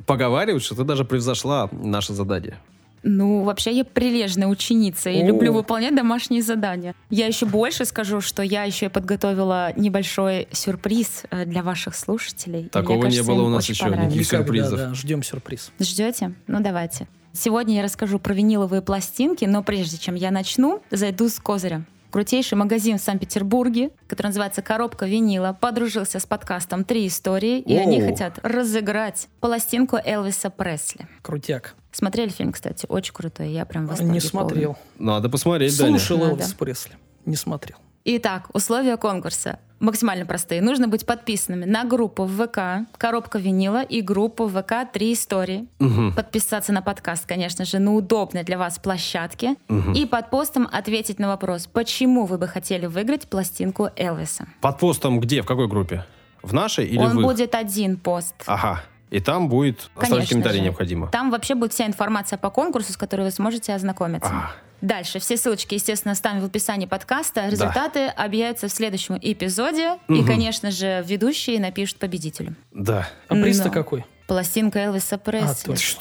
[SPEAKER 1] Поговаривают, что ты даже превзошла наше задание.
[SPEAKER 3] Ну, вообще я прилежная ученица и
[SPEAKER 1] О.
[SPEAKER 3] люблю выполнять домашние задания. Я еще больше скажу, что я еще и подготовила небольшой сюрприз э, для ваших слушателей.
[SPEAKER 1] Такого
[SPEAKER 3] мне кажется,
[SPEAKER 1] не было у нас еще, никаких сюрпризов.
[SPEAKER 2] да, ждем сюрприз.
[SPEAKER 3] Ждете? Ну, давайте. Сегодня я расскажу про виниловые пластинки, но прежде чем я начну, зайду с козыря. Крутейший магазин в Санкт-Петербурге, который называется «Коробка винила», подружился с подкастом «Три истории», и они
[SPEAKER 1] Оу.
[SPEAKER 3] хотят разыграть пластинку Элвиса Пресли.
[SPEAKER 2] Крутяк.
[SPEAKER 3] Смотрели фильм, кстати, очень крутой, я прям восторге
[SPEAKER 2] Не смотрел.
[SPEAKER 1] Надо посмотреть, Даня.
[SPEAKER 2] Слушал
[SPEAKER 3] Надо.
[SPEAKER 2] Элвис Пресли. Не смотрел.
[SPEAKER 3] Итак, условия конкурса максимально простые. Нужно быть подписанными на группу в ВК «Коробка винила» и группу в ВК «Три истории».
[SPEAKER 1] Мгм.
[SPEAKER 3] Подписаться на подкаст, конечно же, на удобной для вас площадке. И под постом ответить на вопрос, почему вы бы хотели выиграть пластинку Элвиса.
[SPEAKER 1] Под постом где? В какой группе? В нашей или
[SPEAKER 3] Он
[SPEAKER 1] в их?
[SPEAKER 3] будет один пост.
[SPEAKER 1] Ага. И там будет оставить комментарий
[SPEAKER 3] же.
[SPEAKER 1] необходимо.
[SPEAKER 3] Там вообще будет вся информация по конкурсу, с которой вы сможете ознакомиться.
[SPEAKER 1] А.
[SPEAKER 3] Дальше. Все ссылочки, естественно, оставим в описании подкаста. Результаты объявятся в следующем эпизоде. И,
[SPEAKER 1] Мгм.
[SPEAKER 3] конечно же, ведущие напишут победителю.
[SPEAKER 1] Да.
[SPEAKER 2] А приз-то
[SPEAKER 3] Но.
[SPEAKER 2] какой?
[SPEAKER 3] Пластинка Элвиса Пресли.
[SPEAKER 2] точно.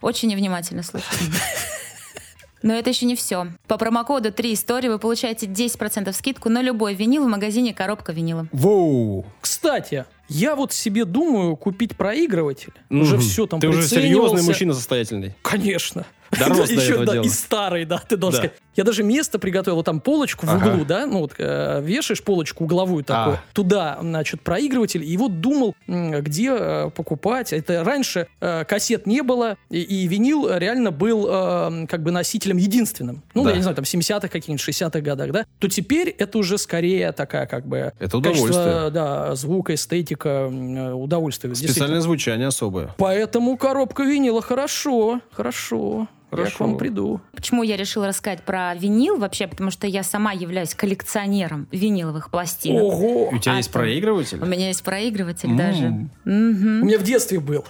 [SPEAKER 3] Очень невнимательно слушайте. Но это еще не все. По промокоду «Три истории» вы получаете 10% скидку на любой винил в магазине «Коробка винила».
[SPEAKER 1] Воу.
[SPEAKER 2] Кстати, я вот себе думаю купить проигрыватель. Уже все там
[SPEAKER 1] Ты уже серьезный мужчина состоятельный.
[SPEAKER 2] Конечно.
[SPEAKER 1] Дорос до
[SPEAKER 2] Еще, да, и старый, да, ты должен
[SPEAKER 1] Да.
[SPEAKER 2] сказать. Я даже место приготовил, там полочку в
[SPEAKER 1] Ага.
[SPEAKER 2] углу, да, ну вот э, вешаешь полочку угловую такую,
[SPEAKER 1] А.
[SPEAKER 2] туда, значит, проигрыватель, и вот думал, где э, покупать. Это раньше э, кассет не было, и, и винил реально был э, как бы носителем единственным. Ну,
[SPEAKER 1] Да.
[SPEAKER 2] я не знаю, там, в 70-х каких-нибудь, 60-х годах, да, то теперь это уже скорее такая как бы...
[SPEAKER 1] Это удовольствие.
[SPEAKER 2] Качество, да, звука, эстетика, э, удовольствие.
[SPEAKER 1] Специальное звучание особое.
[SPEAKER 2] Поэтому коробка винила хорошо, хорошо. Я к
[SPEAKER 1] Хорошо.
[SPEAKER 2] вам приду.
[SPEAKER 3] Почему я решила рассказать про винил вообще? Потому что я сама являюсь коллекционером виниловых пластинок.
[SPEAKER 2] Ого!
[SPEAKER 1] У тебя
[SPEAKER 3] А
[SPEAKER 1] есть проигрыватель?
[SPEAKER 3] У меня есть проигрыватель
[SPEAKER 1] М.
[SPEAKER 3] даже.
[SPEAKER 2] У
[SPEAKER 3] Мгм.
[SPEAKER 2] меня в детстве был.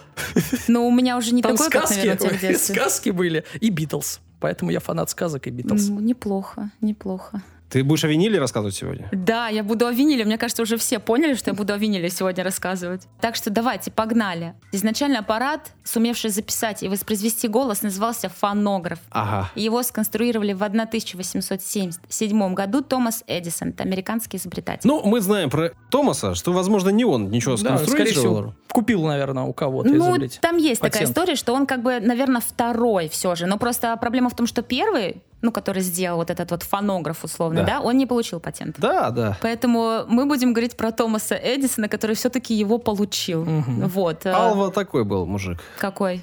[SPEAKER 3] Но у меня уже не
[SPEAKER 2] Там
[SPEAKER 3] такой, как,
[SPEAKER 2] сказки,
[SPEAKER 3] наверное, у тебя в детстве.
[SPEAKER 2] сказки были и Битлз. Поэтому я фанат сказок и Битлз.
[SPEAKER 3] Ну, неплохо, неплохо.
[SPEAKER 1] Ты будешь о виниле рассказывать сегодня?
[SPEAKER 3] Да, я буду о виниле. Мне кажется, уже все поняли, что я буду о виниле сегодня рассказывать. Так что давайте, погнали. Изначально аппарат, сумевший записать и воспроизвести голос, назывался фонограф.
[SPEAKER 1] Ага.
[SPEAKER 3] Его сконструировали в 1877 году Томас Эдисон, это американский изобретатель.
[SPEAKER 1] Ну, мы знаем про Томаса, что, возможно, не он ничего
[SPEAKER 2] Да, скорее
[SPEAKER 1] сконструировал.
[SPEAKER 2] всего, купил, наверное, у кого-то
[SPEAKER 3] Ну, там есть такая
[SPEAKER 2] Патент.
[SPEAKER 3] история, что он как бы, наверное, второй все же. Но просто проблема в том, что первый, ну, который сделал вот этот вот фонограф условно,
[SPEAKER 1] Да.
[SPEAKER 3] да, он не получил патент.
[SPEAKER 1] Да, да.
[SPEAKER 3] Поэтому мы будем говорить про Томаса Эдисона, который все-таки его получил.
[SPEAKER 2] Мгм.
[SPEAKER 3] Вот. э,
[SPEAKER 1] Алва такой был мужик.
[SPEAKER 3] Какой?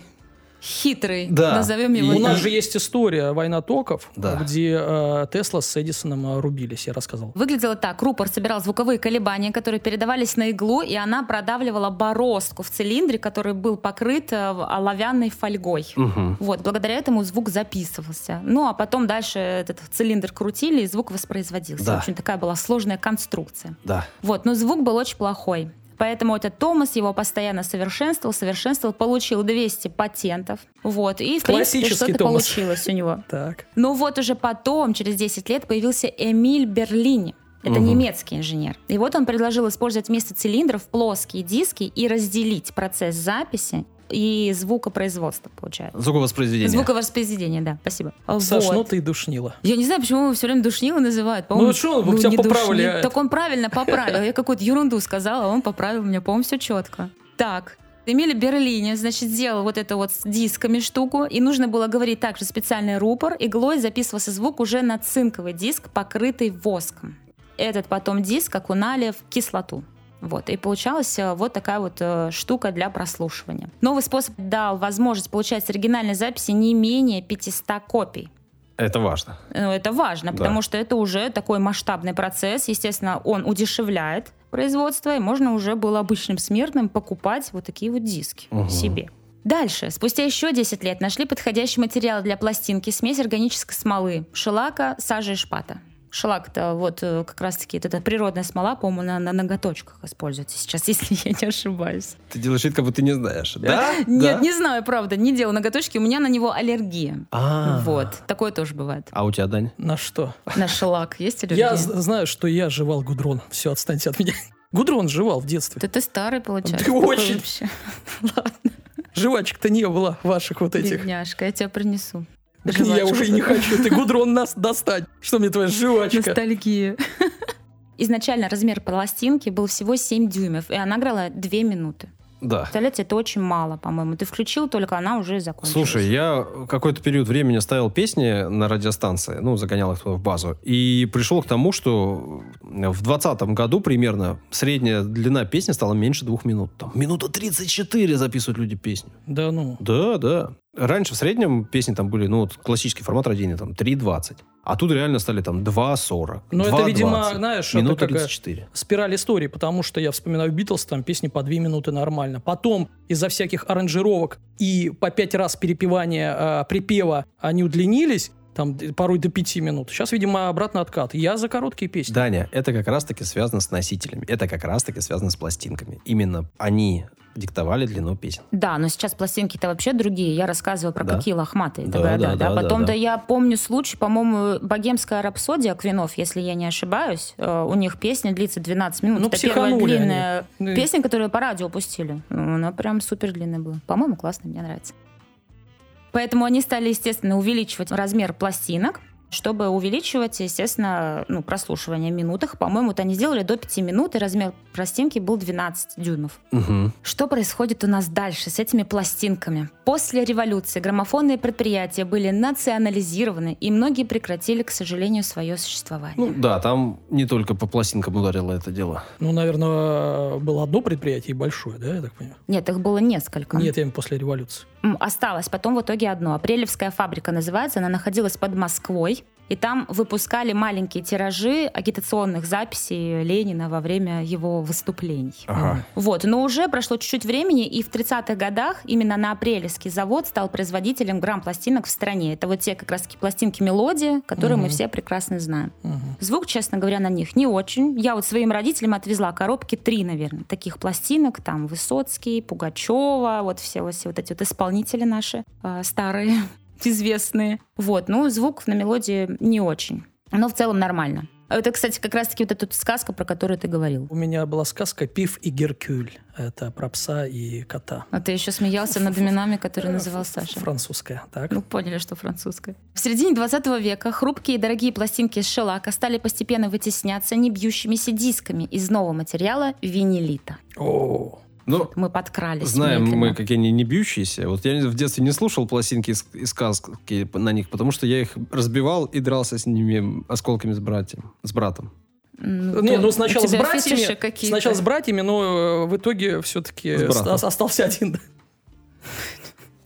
[SPEAKER 3] Хитрый.
[SPEAKER 1] Да.
[SPEAKER 3] Назовем его.
[SPEAKER 1] И-
[SPEAKER 2] У нас же есть история «Война токов»,
[SPEAKER 1] Да.
[SPEAKER 2] где э, Тесла с Эдисоном э, рубились, я рассказал.
[SPEAKER 3] Выглядело так. Рупор собирал звуковые колебания, которые передавались на иглу, и она продавливала бороздку в цилиндре, который был покрыт э, в- оловянной фольгой.
[SPEAKER 1] Мгм.
[SPEAKER 3] Вот, благодаря этому звук записывался. Ну, а потом дальше этот цилиндр крутили, и звук воспроизводился.
[SPEAKER 1] Да.
[SPEAKER 3] В общем, такая была сложная конструкция.
[SPEAKER 1] Да.
[SPEAKER 3] Вот, но звук был очень плохой. Поэтому этот Томас его постоянно совершенствовал, совершенствовал, получил 200 патентов. Вот, и, в принципе, что-то
[SPEAKER 2] Томас.
[SPEAKER 3] получилось у него.
[SPEAKER 2] Так.
[SPEAKER 3] Ну вот уже потом, через 10 лет, появился Эмиль Берлини. Это
[SPEAKER 1] Мгм.
[SPEAKER 3] немецкий инженер. И вот он предложил использовать вместо цилиндров плоские диски и разделить процесс записи и звукопроизводства, получается.
[SPEAKER 1] Звуковоспроизведение.
[SPEAKER 3] Звуковоспроизведение, да, спасибо.
[SPEAKER 2] Саш,
[SPEAKER 3] Вот.
[SPEAKER 2] ну ты и душнила.
[SPEAKER 3] Я не знаю, почему его все время душнило называют. По-моему,
[SPEAKER 2] Ну, что он тебя
[SPEAKER 3] не
[SPEAKER 2] поправляет?
[SPEAKER 3] душнил. Так он правильно поправил. Я какую-то ерунду сказала, а он поправил меня. По-моему, все четко. Так, Эмиль Берлине, значит, сделал вот эту вот с дисками штуку, и нужно было говорить также специальный рупор, иглой записывался звук уже на цинковый диск, покрытый воском. Этот потом диск окунали в кислоту. Вот, и получалась э, вот такая вот э, штука для прослушивания. Новый способ дал возможность получать с оригинальной записи не менее 500 копий.
[SPEAKER 1] Это важно.
[SPEAKER 3] Ну, это важно,
[SPEAKER 1] Да.
[SPEAKER 3] потому что это уже такой масштабный процесс. Естественно, он удешевляет производство, и можно уже было обычным смертным покупать вот такие вот диски
[SPEAKER 1] Мгм.
[SPEAKER 3] себе. Дальше, спустя еще 10 лет, нашли подходящий материал для пластинки, смесь органической смолы, шелака, сажи и шпата. Шелак это вот э, как раз-таки это природная смола, по-моему, на, на ноготочках используется сейчас, если я не ошибаюсь.
[SPEAKER 1] Ты делаешь вид, как будто ты не знаешь. Да?
[SPEAKER 3] Нет, не знаю, правда, не делаю ноготочки, у меня на него аллергия.
[SPEAKER 1] А.
[SPEAKER 3] Вот, такое тоже бывает.
[SPEAKER 1] А у тебя, Дань?
[SPEAKER 2] На что?
[SPEAKER 3] На шелак есть аллергия?
[SPEAKER 2] Я знаю, что я жевал гудрон. Все, отстаньте от меня. Гудрон жевал в детстве.
[SPEAKER 3] Да ты старый, получается.
[SPEAKER 2] Ты очень.
[SPEAKER 3] вообще. Ладно,
[SPEAKER 2] Жвачек-то не было ваших вот этих.
[SPEAKER 3] бедняжка, я тебя принесу.
[SPEAKER 2] Так я уже и не хочу. Ты гудрон нас достать. Что мне твоя жвачка?
[SPEAKER 3] Ностальгия. Изначально размер пластинки был всего 7 дюймов, и она играла 2 минуты.
[SPEAKER 1] Да.
[SPEAKER 3] Представляете, это очень мало, по-моему. Ты включил, только она уже закончилась.
[SPEAKER 1] Слушай, я какой-то период времени ставил песни на радиостанции, ну, загонял их туда в базу, и пришел к тому, что в 2020 году примерно средняя длина песни стала меньше двух минут. Там минута 34 записывают люди песню.
[SPEAKER 2] Да ну.
[SPEAKER 1] Да, да. Раньше в среднем песни там были, ну, вот классический формат рождения, там, 3.20. А тут реально стали там 2.40,
[SPEAKER 2] Ну, это,
[SPEAKER 1] 2.20,
[SPEAKER 2] видимо, знаешь,
[SPEAKER 1] минута
[SPEAKER 2] такая
[SPEAKER 1] 34.
[SPEAKER 2] спираль истории, потому что я вспоминаю Битлз, там песни по две минуты нормально. Потом из-за всяких аранжировок и по пять раз перепевания э, припева они удлинились, там порой до пяти минут. Сейчас, видимо, обратно откат. Я за короткие песни.
[SPEAKER 1] Даня, это как раз-таки связано с носителями. Это как раз-таки связано с пластинками. Именно они диктовали длину песен.
[SPEAKER 3] Да, но сейчас пластинки-то вообще другие. Я рассказываю про
[SPEAKER 1] Да.
[SPEAKER 3] какие лохматые
[SPEAKER 1] Да,
[SPEAKER 3] города.
[SPEAKER 1] да,
[SPEAKER 3] Да,
[SPEAKER 1] да,
[SPEAKER 3] Потом,
[SPEAKER 1] да,
[SPEAKER 3] да,
[SPEAKER 1] да.
[SPEAKER 3] я помню случай, по-моему, «Богемская рапсодия» Квинов, если я не ошибаюсь. Э, У них песня длится 12 минут.
[SPEAKER 2] Ну,
[SPEAKER 3] Это первая
[SPEAKER 2] они.
[SPEAKER 3] длинная
[SPEAKER 2] Ну, и-
[SPEAKER 3] песня, которую по радио пустили. Ну, Она прям супер длинная была. По-моему, классно, мне нравится. Поэтому они стали, естественно, увеличивать размер пластинок, чтобы увеличивать, естественно, ну, прослушивание в минутах. По-моему, вот они сделали до 5 минут, и размер пластинки был 12 дюймов.
[SPEAKER 1] Мгм.
[SPEAKER 3] Что происходит у нас дальше с этими пластинками? После революции граммофонные предприятия были национализированы, и многие прекратили, к сожалению, свое существование.
[SPEAKER 1] Ну да, там не только по пластинкам ударило это дело.
[SPEAKER 2] Ну, наверное, было одно предприятие большое, да, я так понимаю?
[SPEAKER 3] Нет, их было несколько.
[SPEAKER 2] Нет, я именно после революции.
[SPEAKER 3] Осталось потом в итоге одно. Апрелевская фабрика называется, она находилась под Москвой. И там выпускали маленькие тиражи агитационных записей Ленина во время его выступлений.
[SPEAKER 1] Ага.
[SPEAKER 3] Вот, но уже прошло чуть-чуть времени, и в 30-х годах именно на Апрелевский завод стал производителем грамм-пластинок в стране. Это вот те как раз-таки пластинки мелодии, которые мы
[SPEAKER 2] Мгм.
[SPEAKER 3] все прекрасно знаем.
[SPEAKER 2] Мгм.
[SPEAKER 3] Звук, честно говоря, на них не очень. Я вот своим родителям отвезла коробки три, наверное, таких пластинок. Там Высоцкий, Пугачева, вот все, вот все вот эти вот исполнители наши э, старые, известные. Вот, ну, звук на мелодии не очень. Но в целом нормально. Это, кстати, как раз-таки вот эта сказка, про которую ты говорил.
[SPEAKER 2] У меня была сказка «Пив и Геркюль». Это про пса и кота.
[SPEAKER 3] А ты еще смеялся над именами, которые называл Саша.
[SPEAKER 2] Французская, так?
[SPEAKER 3] Ну, поняли, что французская. В середине 20 века хрупкие и дорогие пластинки из шелака стали постепенно вытесняться небьющимися дисками из нового материала винилита.
[SPEAKER 2] О,
[SPEAKER 1] Ну,
[SPEAKER 3] Мы подкрались.
[SPEAKER 1] знаем
[SPEAKER 3] медленно.
[SPEAKER 1] мы, какие они не бьющиеся. Вот я в детстве не слушал пластинки и, сказки на них, потому что я их разбивал и дрался с ними осколками с братьем, с братом.
[SPEAKER 3] М,
[SPEAKER 2] Не, ну
[SPEAKER 3] у
[SPEAKER 2] сначала с братьями, сначала с братьями, но э, в итоге все-таки остался один.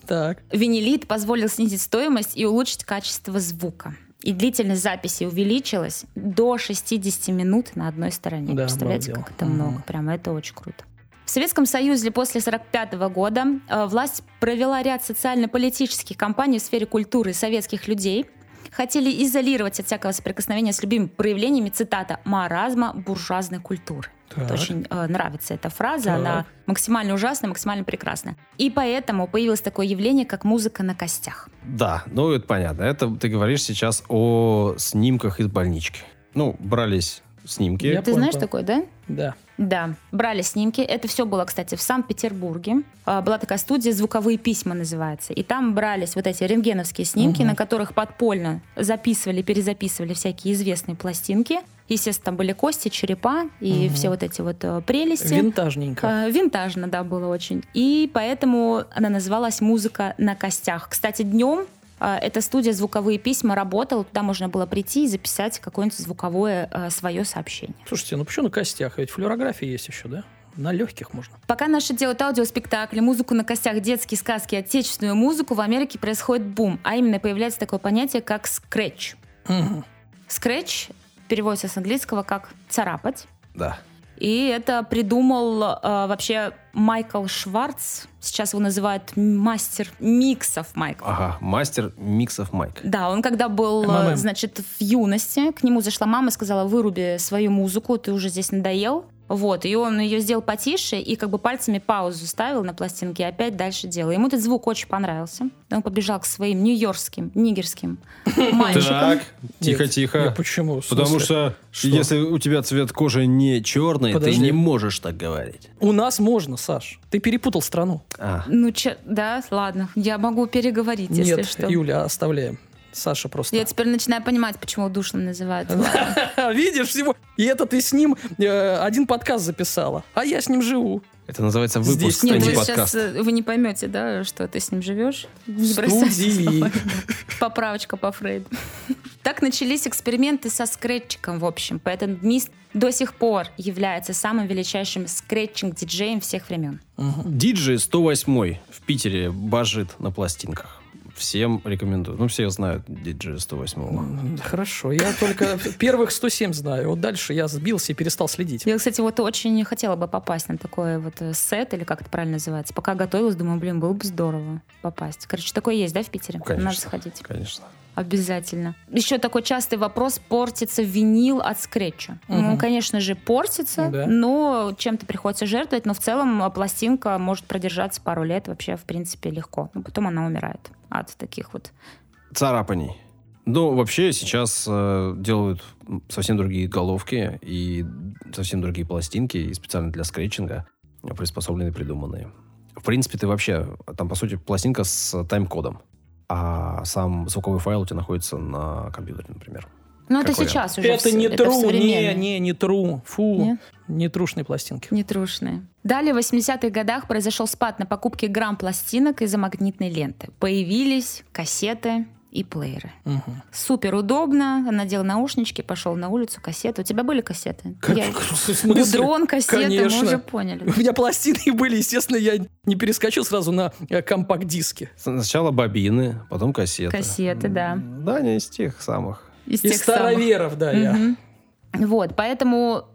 [SPEAKER 2] Так.
[SPEAKER 3] Винилит позволил снизить стоимость и улучшить качество звука. И длительность записи увеличилась до 60 минут на одной стороне.
[SPEAKER 2] Да,
[SPEAKER 3] Представляете,
[SPEAKER 2] обалдел.
[SPEAKER 3] как это много? Прямо это очень круто. В Советском Союзе после 1945 года э, власть провела ряд социально-политических кампаний в сфере культуры советских людей. Хотели изолировать от всякого соприкосновения с любыми проявлениями, цитата, маразма буржуазной культуры.
[SPEAKER 2] Так.
[SPEAKER 3] Вот Очень э, нравится эта фраза,
[SPEAKER 2] Так.
[SPEAKER 3] она максимально ужасная, максимально прекрасная. И поэтому появилось такое явление, как музыка на костях.
[SPEAKER 1] Да, ну это понятно. Это ты говоришь сейчас о снимках из больнички. Ну, брались снимки.
[SPEAKER 2] Я
[SPEAKER 3] Ты
[SPEAKER 2] понял,
[SPEAKER 3] знаешь такое, да?
[SPEAKER 2] Да.
[SPEAKER 3] Да, брали снимки. Это все было, кстати, в Санкт-Петербурге. А, Была такая студия «Звуковые письма» называется. И там брались вот эти рентгеновские снимки, на которых подпольно записывали, перезаписывали всякие известные пластинки. Естественно, там были кости, черепа и все вот эти вот э, прелести.
[SPEAKER 2] Винтажненько.
[SPEAKER 3] Э, Винтажно, да, было очень. И поэтому она называлась «Музыка на костях». Кстати, днем эта студия «Звуковые письма» работала. Туда можно было прийти и записать какое-нибудь звуковое э, свое сообщение.
[SPEAKER 2] Слушайте, ну почему на костях? Ведь флюорография есть еще, да? На легких можно.
[SPEAKER 3] Пока наши делают аудиоспектакли, музыку на костях, детские сказки, отечественную музыку, в Америке происходит бум. А именно появляется такое понятие, как скретч. Скретч переводится с английского как «царапать».
[SPEAKER 1] Да.
[SPEAKER 3] И это придумал э, вообще Майкл Шварц. Сейчас его называют мастер миксов Майкл.
[SPEAKER 1] Ага, мастер миксов Майк.
[SPEAKER 3] Да, он когда был,
[SPEAKER 2] МММ.
[SPEAKER 3] значит, в юности, к нему зашла мама и сказала, выруби свою музыку, ты уже здесь надоел. Вот, и он ее сделал потише и как бы пальцами паузу ставил на пластинке и опять дальше делал. Ему этот звук очень понравился. Он побежал к своим нью-йоркским, нигерским мальчикам.
[SPEAKER 1] Так, тихо-тихо.
[SPEAKER 2] Почему?
[SPEAKER 1] Потому что,
[SPEAKER 2] Что?
[SPEAKER 1] если у тебя цвет кожи не черный,
[SPEAKER 2] Подожди.
[SPEAKER 1] ты не можешь так говорить.
[SPEAKER 2] У нас можно, Саш. Ты перепутал страну.
[SPEAKER 1] А,
[SPEAKER 3] Ну, че, да, ладно, я могу переговорить, если
[SPEAKER 2] Нет,
[SPEAKER 3] что.
[SPEAKER 2] Юля, оставляем. Саша просто.
[SPEAKER 3] Я теперь начинаю понимать, почему душным называют.
[SPEAKER 2] Видишь всего. И это ты с ним э, один подкаст записала. А я с ним живу.
[SPEAKER 1] это называется
[SPEAKER 2] Здесь
[SPEAKER 1] выпуск, а
[SPEAKER 3] Нет,
[SPEAKER 1] не
[SPEAKER 3] вы сейчас
[SPEAKER 1] подкаст.
[SPEAKER 3] э, вы не поймете, да, что ты с ним живешь. Не слова. Поправочка по Фрейду. Так начались эксперименты со скретчиком, в общем. Поэтому Мист до сих пор является самым величайшим скретчинг-диджеем всех времен.
[SPEAKER 1] Диджей 108 в Питере бажит на пластинках. Всем рекомендую. Ну, все знают диджея 108
[SPEAKER 2] М, Хорошо, я только первых 107 знаю. Вот дальше я сбился и перестал следить.
[SPEAKER 3] Я, кстати, вот очень хотела бы попасть на такой вот э, сет, или как это правильно называется. Пока готовилась, думаю, блин, было бы здорово попасть. Короче, такое есть, да, в Питере?
[SPEAKER 1] Конечно.
[SPEAKER 3] Надо сходить.
[SPEAKER 1] Конечно.
[SPEAKER 3] Обязательно. Еще такой частый вопрос, портится винил от скретча.
[SPEAKER 2] Мгм.
[SPEAKER 3] Ну, конечно же, портится,
[SPEAKER 2] Да.
[SPEAKER 3] но чем-то приходится жертвовать, но в целом а, пластинка может продержаться пару лет вообще, в принципе, легко. Но потом она умирает от таких вот...
[SPEAKER 1] Царапаний. Ну, вообще сейчас э, делают совсем другие головки и совсем другие пластинки, и специально для скретчинга приспособленные, придуманные. В принципе, ты вообще, там, по сути, пластинка с тайм-кодом, а сам звуковой файл у тебя находится на компьютере, например.
[SPEAKER 3] Ну, это сейчас уже.
[SPEAKER 2] Это
[SPEAKER 3] вс-
[SPEAKER 2] не
[SPEAKER 3] в
[SPEAKER 2] тру, не, не, не тру. Фу,
[SPEAKER 3] Нет?
[SPEAKER 2] не трушные пластинки.
[SPEAKER 3] Нетрушные. Далее в 80-х годах произошел спад на покупки грамм пластинок из-за магнитной ленты. Появились кассеты и плееры.
[SPEAKER 2] Мгм.
[SPEAKER 3] Супер удобно. Надел наушнички, пошел на улицу, кассеты. У тебя были кассеты?
[SPEAKER 2] Как-
[SPEAKER 3] Я-? Гудрон, кассеты, мы
[SPEAKER 2] Конечно.
[SPEAKER 3] уже поняли.
[SPEAKER 2] У меня пластины были, естественно, я не перескочил сразу на э, компакт-диски.
[SPEAKER 1] Сначала бобины, потом кассеты.
[SPEAKER 3] Кассеты, да.
[SPEAKER 1] Да, не из тех самых.
[SPEAKER 3] Из
[SPEAKER 2] Из
[SPEAKER 3] тех самых.
[SPEAKER 2] староверов, да, я.
[SPEAKER 3] Мгм. Вот, поэтому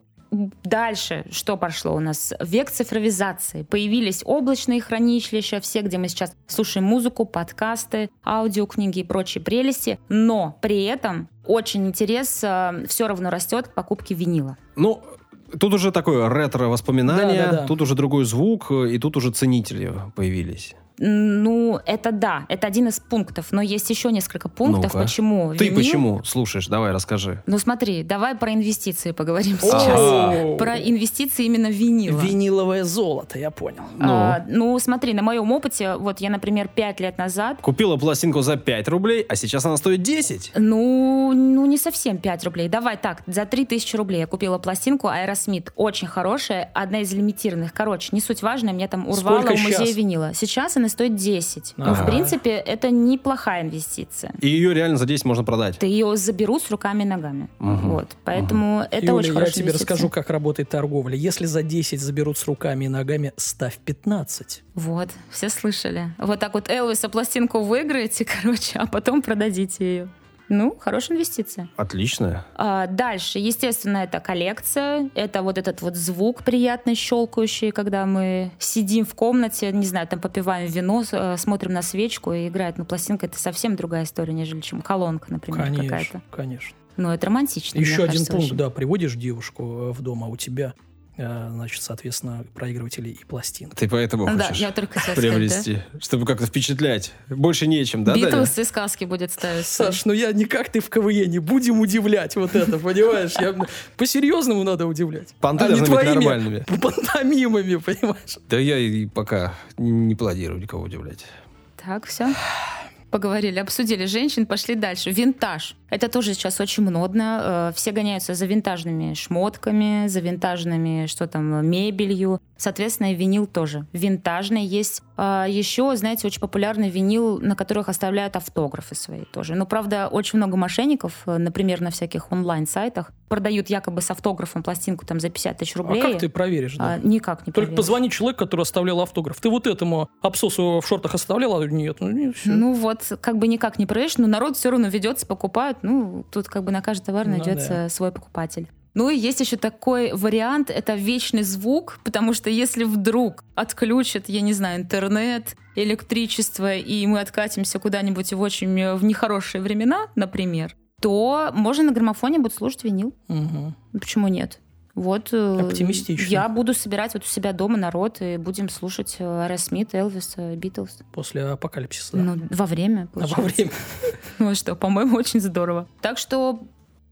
[SPEAKER 3] дальше что пошло у нас? Век цифровизации. Появились облачные хранилища, все, где мы сейчас слушаем музыку, подкасты, аудиокниги и прочие прелести. Но при этом очень интерес все равно растет к покупке винила.
[SPEAKER 1] Ну, тут уже такое ретро-воспоминание,
[SPEAKER 2] Да, да, да.
[SPEAKER 1] тут уже другой звук, э, и тут уже ценители появились.
[SPEAKER 3] Ну, это да, это один из пунктов, но есть еще несколько пунктов,
[SPEAKER 1] Ну-ка.
[SPEAKER 3] почему
[SPEAKER 1] Ты
[SPEAKER 3] винил-
[SPEAKER 1] почему слушаешь? Давай, расскажи.
[SPEAKER 3] Ну смотри, давай про инвестиции поговорим сейчас. Про инвестиции именно винила.
[SPEAKER 2] Виниловое золото, я понял.
[SPEAKER 1] Ну,
[SPEAKER 3] А, ну, смотри, на моем опыте, вот я, например, пять лет назад,
[SPEAKER 1] купила пластинку за 5 рублей, а сейчас она стоит 10.
[SPEAKER 3] ну, ну не совсем 5 рублей, давай так, за 3000 рублей я купила пластинку Aerosmith, очень хорошая, одна из лимитированных, короче, не суть важно, мне там урвало музея
[SPEAKER 2] щас?
[SPEAKER 3] винила. Сейчас она стоит 10. Ну, в
[SPEAKER 2] Ага.
[SPEAKER 3] принципе, это неплохая инвестиция.
[SPEAKER 1] И ее реально за 10 можно продать.
[SPEAKER 3] Ты ее заберут с руками и ногами.
[SPEAKER 1] Мгм.
[SPEAKER 3] Вот, поэтому это
[SPEAKER 2] Юля,
[SPEAKER 3] очень
[SPEAKER 2] я тебе
[SPEAKER 3] инвестиция.
[SPEAKER 2] расскажу, как работает торговля. Если за 10 заберут с руками и ногами, ставь 15.
[SPEAKER 3] Вот, все слышали. Вот так вот Элвиса пластинку выиграете, короче, а потом продадите ее. Ну, хорошая инвестиция.
[SPEAKER 1] Отлично.
[SPEAKER 3] А, дальше, естественно, это коллекция. Это вот этот вот звук приятный, щелкающий, когда мы сидим в комнате, не знаю, там попиваем вино, э, смотрим на свечку и играет. Но пластинка — это совсем другая история, нежели чем колонка, например,
[SPEAKER 2] Конечно,
[SPEAKER 3] какая-то.
[SPEAKER 2] конечно.
[SPEAKER 3] Ну, это романтично, мне
[SPEAKER 2] Еще один
[SPEAKER 3] кажется,
[SPEAKER 2] пункт,
[SPEAKER 3] очень.
[SPEAKER 2] да, приводишь девушку э, в дом, а у тебя значит, соответственно, проигрыватели и пластинки.
[SPEAKER 1] Ты поэтому
[SPEAKER 3] Да,
[SPEAKER 1] хочешь
[SPEAKER 3] я только сказать,
[SPEAKER 1] приобрести, чтобы как-то впечатлять. Больше нечем, да?
[SPEAKER 3] Битлз и сказки будет ставить.
[SPEAKER 2] Саш, ну я не как ты в КВН, не будем удивлять вот это, понимаешь? Я, по-серьезному надо удивлять.
[SPEAKER 1] Понты
[SPEAKER 2] а не твоими
[SPEAKER 1] нормальными.
[SPEAKER 2] пантомимами, понимаешь?
[SPEAKER 1] Да я и пока не планирую никого удивлять.
[SPEAKER 3] Так, все. Поговорили, обсудили женщин, пошли дальше. Винтаж. Это тоже сейчас очень модно. Э, Все гоняются за винтажными шмотками, за винтажными, что там, мебелью. Соответственно, и винил тоже. Винтажный есть. А Еще, знаете, очень популярный винил, на которых оставляют автографы свои тоже. Но, правда, очень много мошенников, э, например, на всяких онлайн-сайтах, продают якобы с автографом пластинку там за 50 тысяч рублей.
[SPEAKER 2] А как ты проверишь? да?
[SPEAKER 3] А, никак не
[SPEAKER 2] Только
[SPEAKER 3] проверишь.
[SPEAKER 2] позвони человеку, который оставлял автограф. Ты вот этому абсосу в шортах оставлял? А нет, ну нет, все.
[SPEAKER 3] Ну вот, как бы никак не проверишь, но народ все равно ведется, покупают. Ну, тут как бы на каждый товар
[SPEAKER 2] Ну
[SPEAKER 3] найдется свой покупатель. Ну и есть еще такой вариант, это вечный звук, потому что если вдруг отключат, я не знаю, интернет, электричество, и мы откатимся куда-нибудь в очень э, в нехорошие времена, например, то можно на граммофоне будет слушать винил. Ну, Почему нет? Вот э,
[SPEAKER 2] Оптимистично.
[SPEAKER 3] я буду собирать вот у себя дома народ и будем слушать Рэс Смит, Элвис, Битлз.
[SPEAKER 2] После апокалипсиса. да.
[SPEAKER 3] Ну, во время,
[SPEAKER 2] А во
[SPEAKER 3] получается.
[SPEAKER 2] время.
[SPEAKER 3] Ну что, по-моему, очень здорово. Так что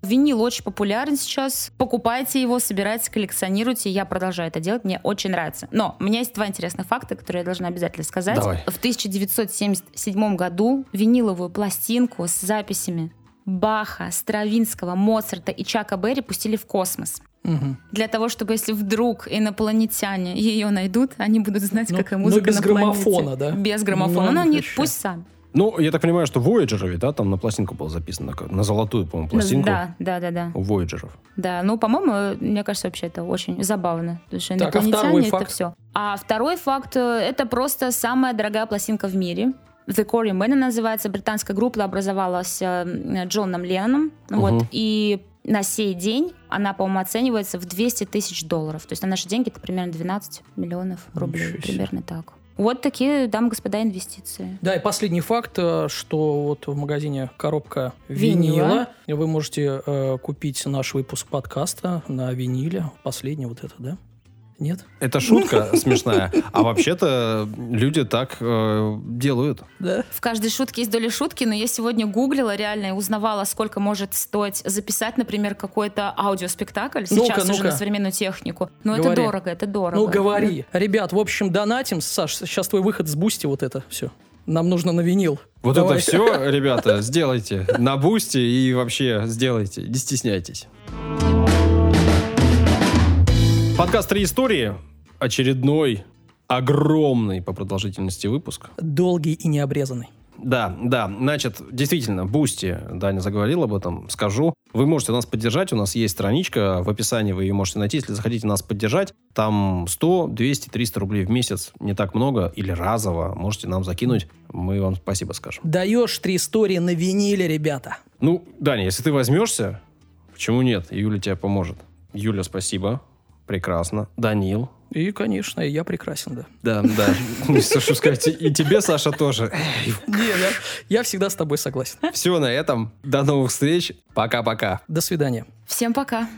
[SPEAKER 3] винил очень популярен сейчас. Покупайте его, собирайте, коллекционируйте. Я продолжаю это делать. Мне очень нравится. Но у меня есть два интересных факта, которые я должна обязательно сказать.
[SPEAKER 1] Давай.
[SPEAKER 3] В 1977 году виниловую пластинку с записями Баха, Стравинского, Моцарта и Чака Берри пустили в космос.
[SPEAKER 2] Мгм.
[SPEAKER 3] Для того, чтобы если вдруг инопланетяне ее найдут, они будут знать,
[SPEAKER 2] Ну,
[SPEAKER 3] какая
[SPEAKER 2] ну,
[SPEAKER 3] музыка
[SPEAKER 2] без
[SPEAKER 3] на планете.
[SPEAKER 2] граммофона, да?
[SPEAKER 3] Без граммофона.
[SPEAKER 2] Ну,
[SPEAKER 3] Ну, они пусть сами.
[SPEAKER 1] Ну, я так понимаю, что Voyager да, там на пластинку было записано, как- на золотую, по-моему, пластинку
[SPEAKER 3] Да, да, да, да.
[SPEAKER 1] у Voyager'ов.
[SPEAKER 3] Да, ну, по-моему, мне кажется, вообще это очень забавно. Потому что
[SPEAKER 2] Так, а
[SPEAKER 3] инопланетяне
[SPEAKER 2] второй
[SPEAKER 3] это
[SPEAKER 2] факт?
[SPEAKER 3] все. А второй факт, э, это просто самая дорогая пластинка в мире. The Corey Man называется. Британская группа образовалась э, Джоном Ленноном. Вот,
[SPEAKER 1] Мгм.
[SPEAKER 3] и на сей день она, по-моему, оценивается в 200 тысяч долларов. То есть на наши деньги это примерно 12 миллионов рублей. Примерно так. Вот такие, дамы и господа, инвестиции.
[SPEAKER 2] Да, и последний факт, э, что вот в магазине коробка
[SPEAKER 3] Винила.
[SPEAKER 2] винила, вы можете э, купить наш выпуск подкаста на виниле. Последний вот это, да? Нет?
[SPEAKER 1] Это шутка смешная, а вообще-то люди так э, делают.
[SPEAKER 2] Да.
[SPEAKER 3] В каждой шутке есть доля шутки, но я сегодня гуглила реально и узнавала, сколько может стоить записать, например, какой-то аудиоспектакль
[SPEAKER 2] Ну-ка,
[SPEAKER 3] сейчас уже
[SPEAKER 2] ну-ка.
[SPEAKER 3] на современную технику. Но это
[SPEAKER 2] Говори.
[SPEAKER 3] дорого, это дорого.
[SPEAKER 2] Ну, говори. Ребят, в общем, донатим. Саш, сейчас твой выход с Boosty вот это все. Нам нужно на винил.
[SPEAKER 1] Вот
[SPEAKER 2] Давай.
[SPEAKER 1] это все, ребята, сделайте на Boosty и вообще сделайте, не стесняйтесь. Подкаст «Три истории». Очередной огромный по продолжительности выпуск.
[SPEAKER 2] Долгий и необрезанный.
[SPEAKER 1] Да, да, значит, действительно, Boosty, Даня заговорил об этом, скажу. Вы можете нас поддержать, у нас есть страничка, в описании вы ее можете найти, если захотите нас поддержать. Там 100, 200, 300 рублей в месяц, не так много, или разово, можете нам закинуть, мы вам спасибо скажем.
[SPEAKER 2] Даешь три истории на виниле, ребята.
[SPEAKER 1] Ну, Даня, если ты возьмешься, почему нет? Юля тебе поможет. Юля, спасибо. Прекрасно. Данил.
[SPEAKER 2] И, конечно, я прекрасен, да.
[SPEAKER 1] Да, да. Ну, Что ж сказать, и тебе, Саша, тоже.
[SPEAKER 2] Не, я, я всегда с тобой согласен.
[SPEAKER 1] Все на этом. До новых встреч. Пока-пока.
[SPEAKER 2] До свидания.
[SPEAKER 3] Всем пока.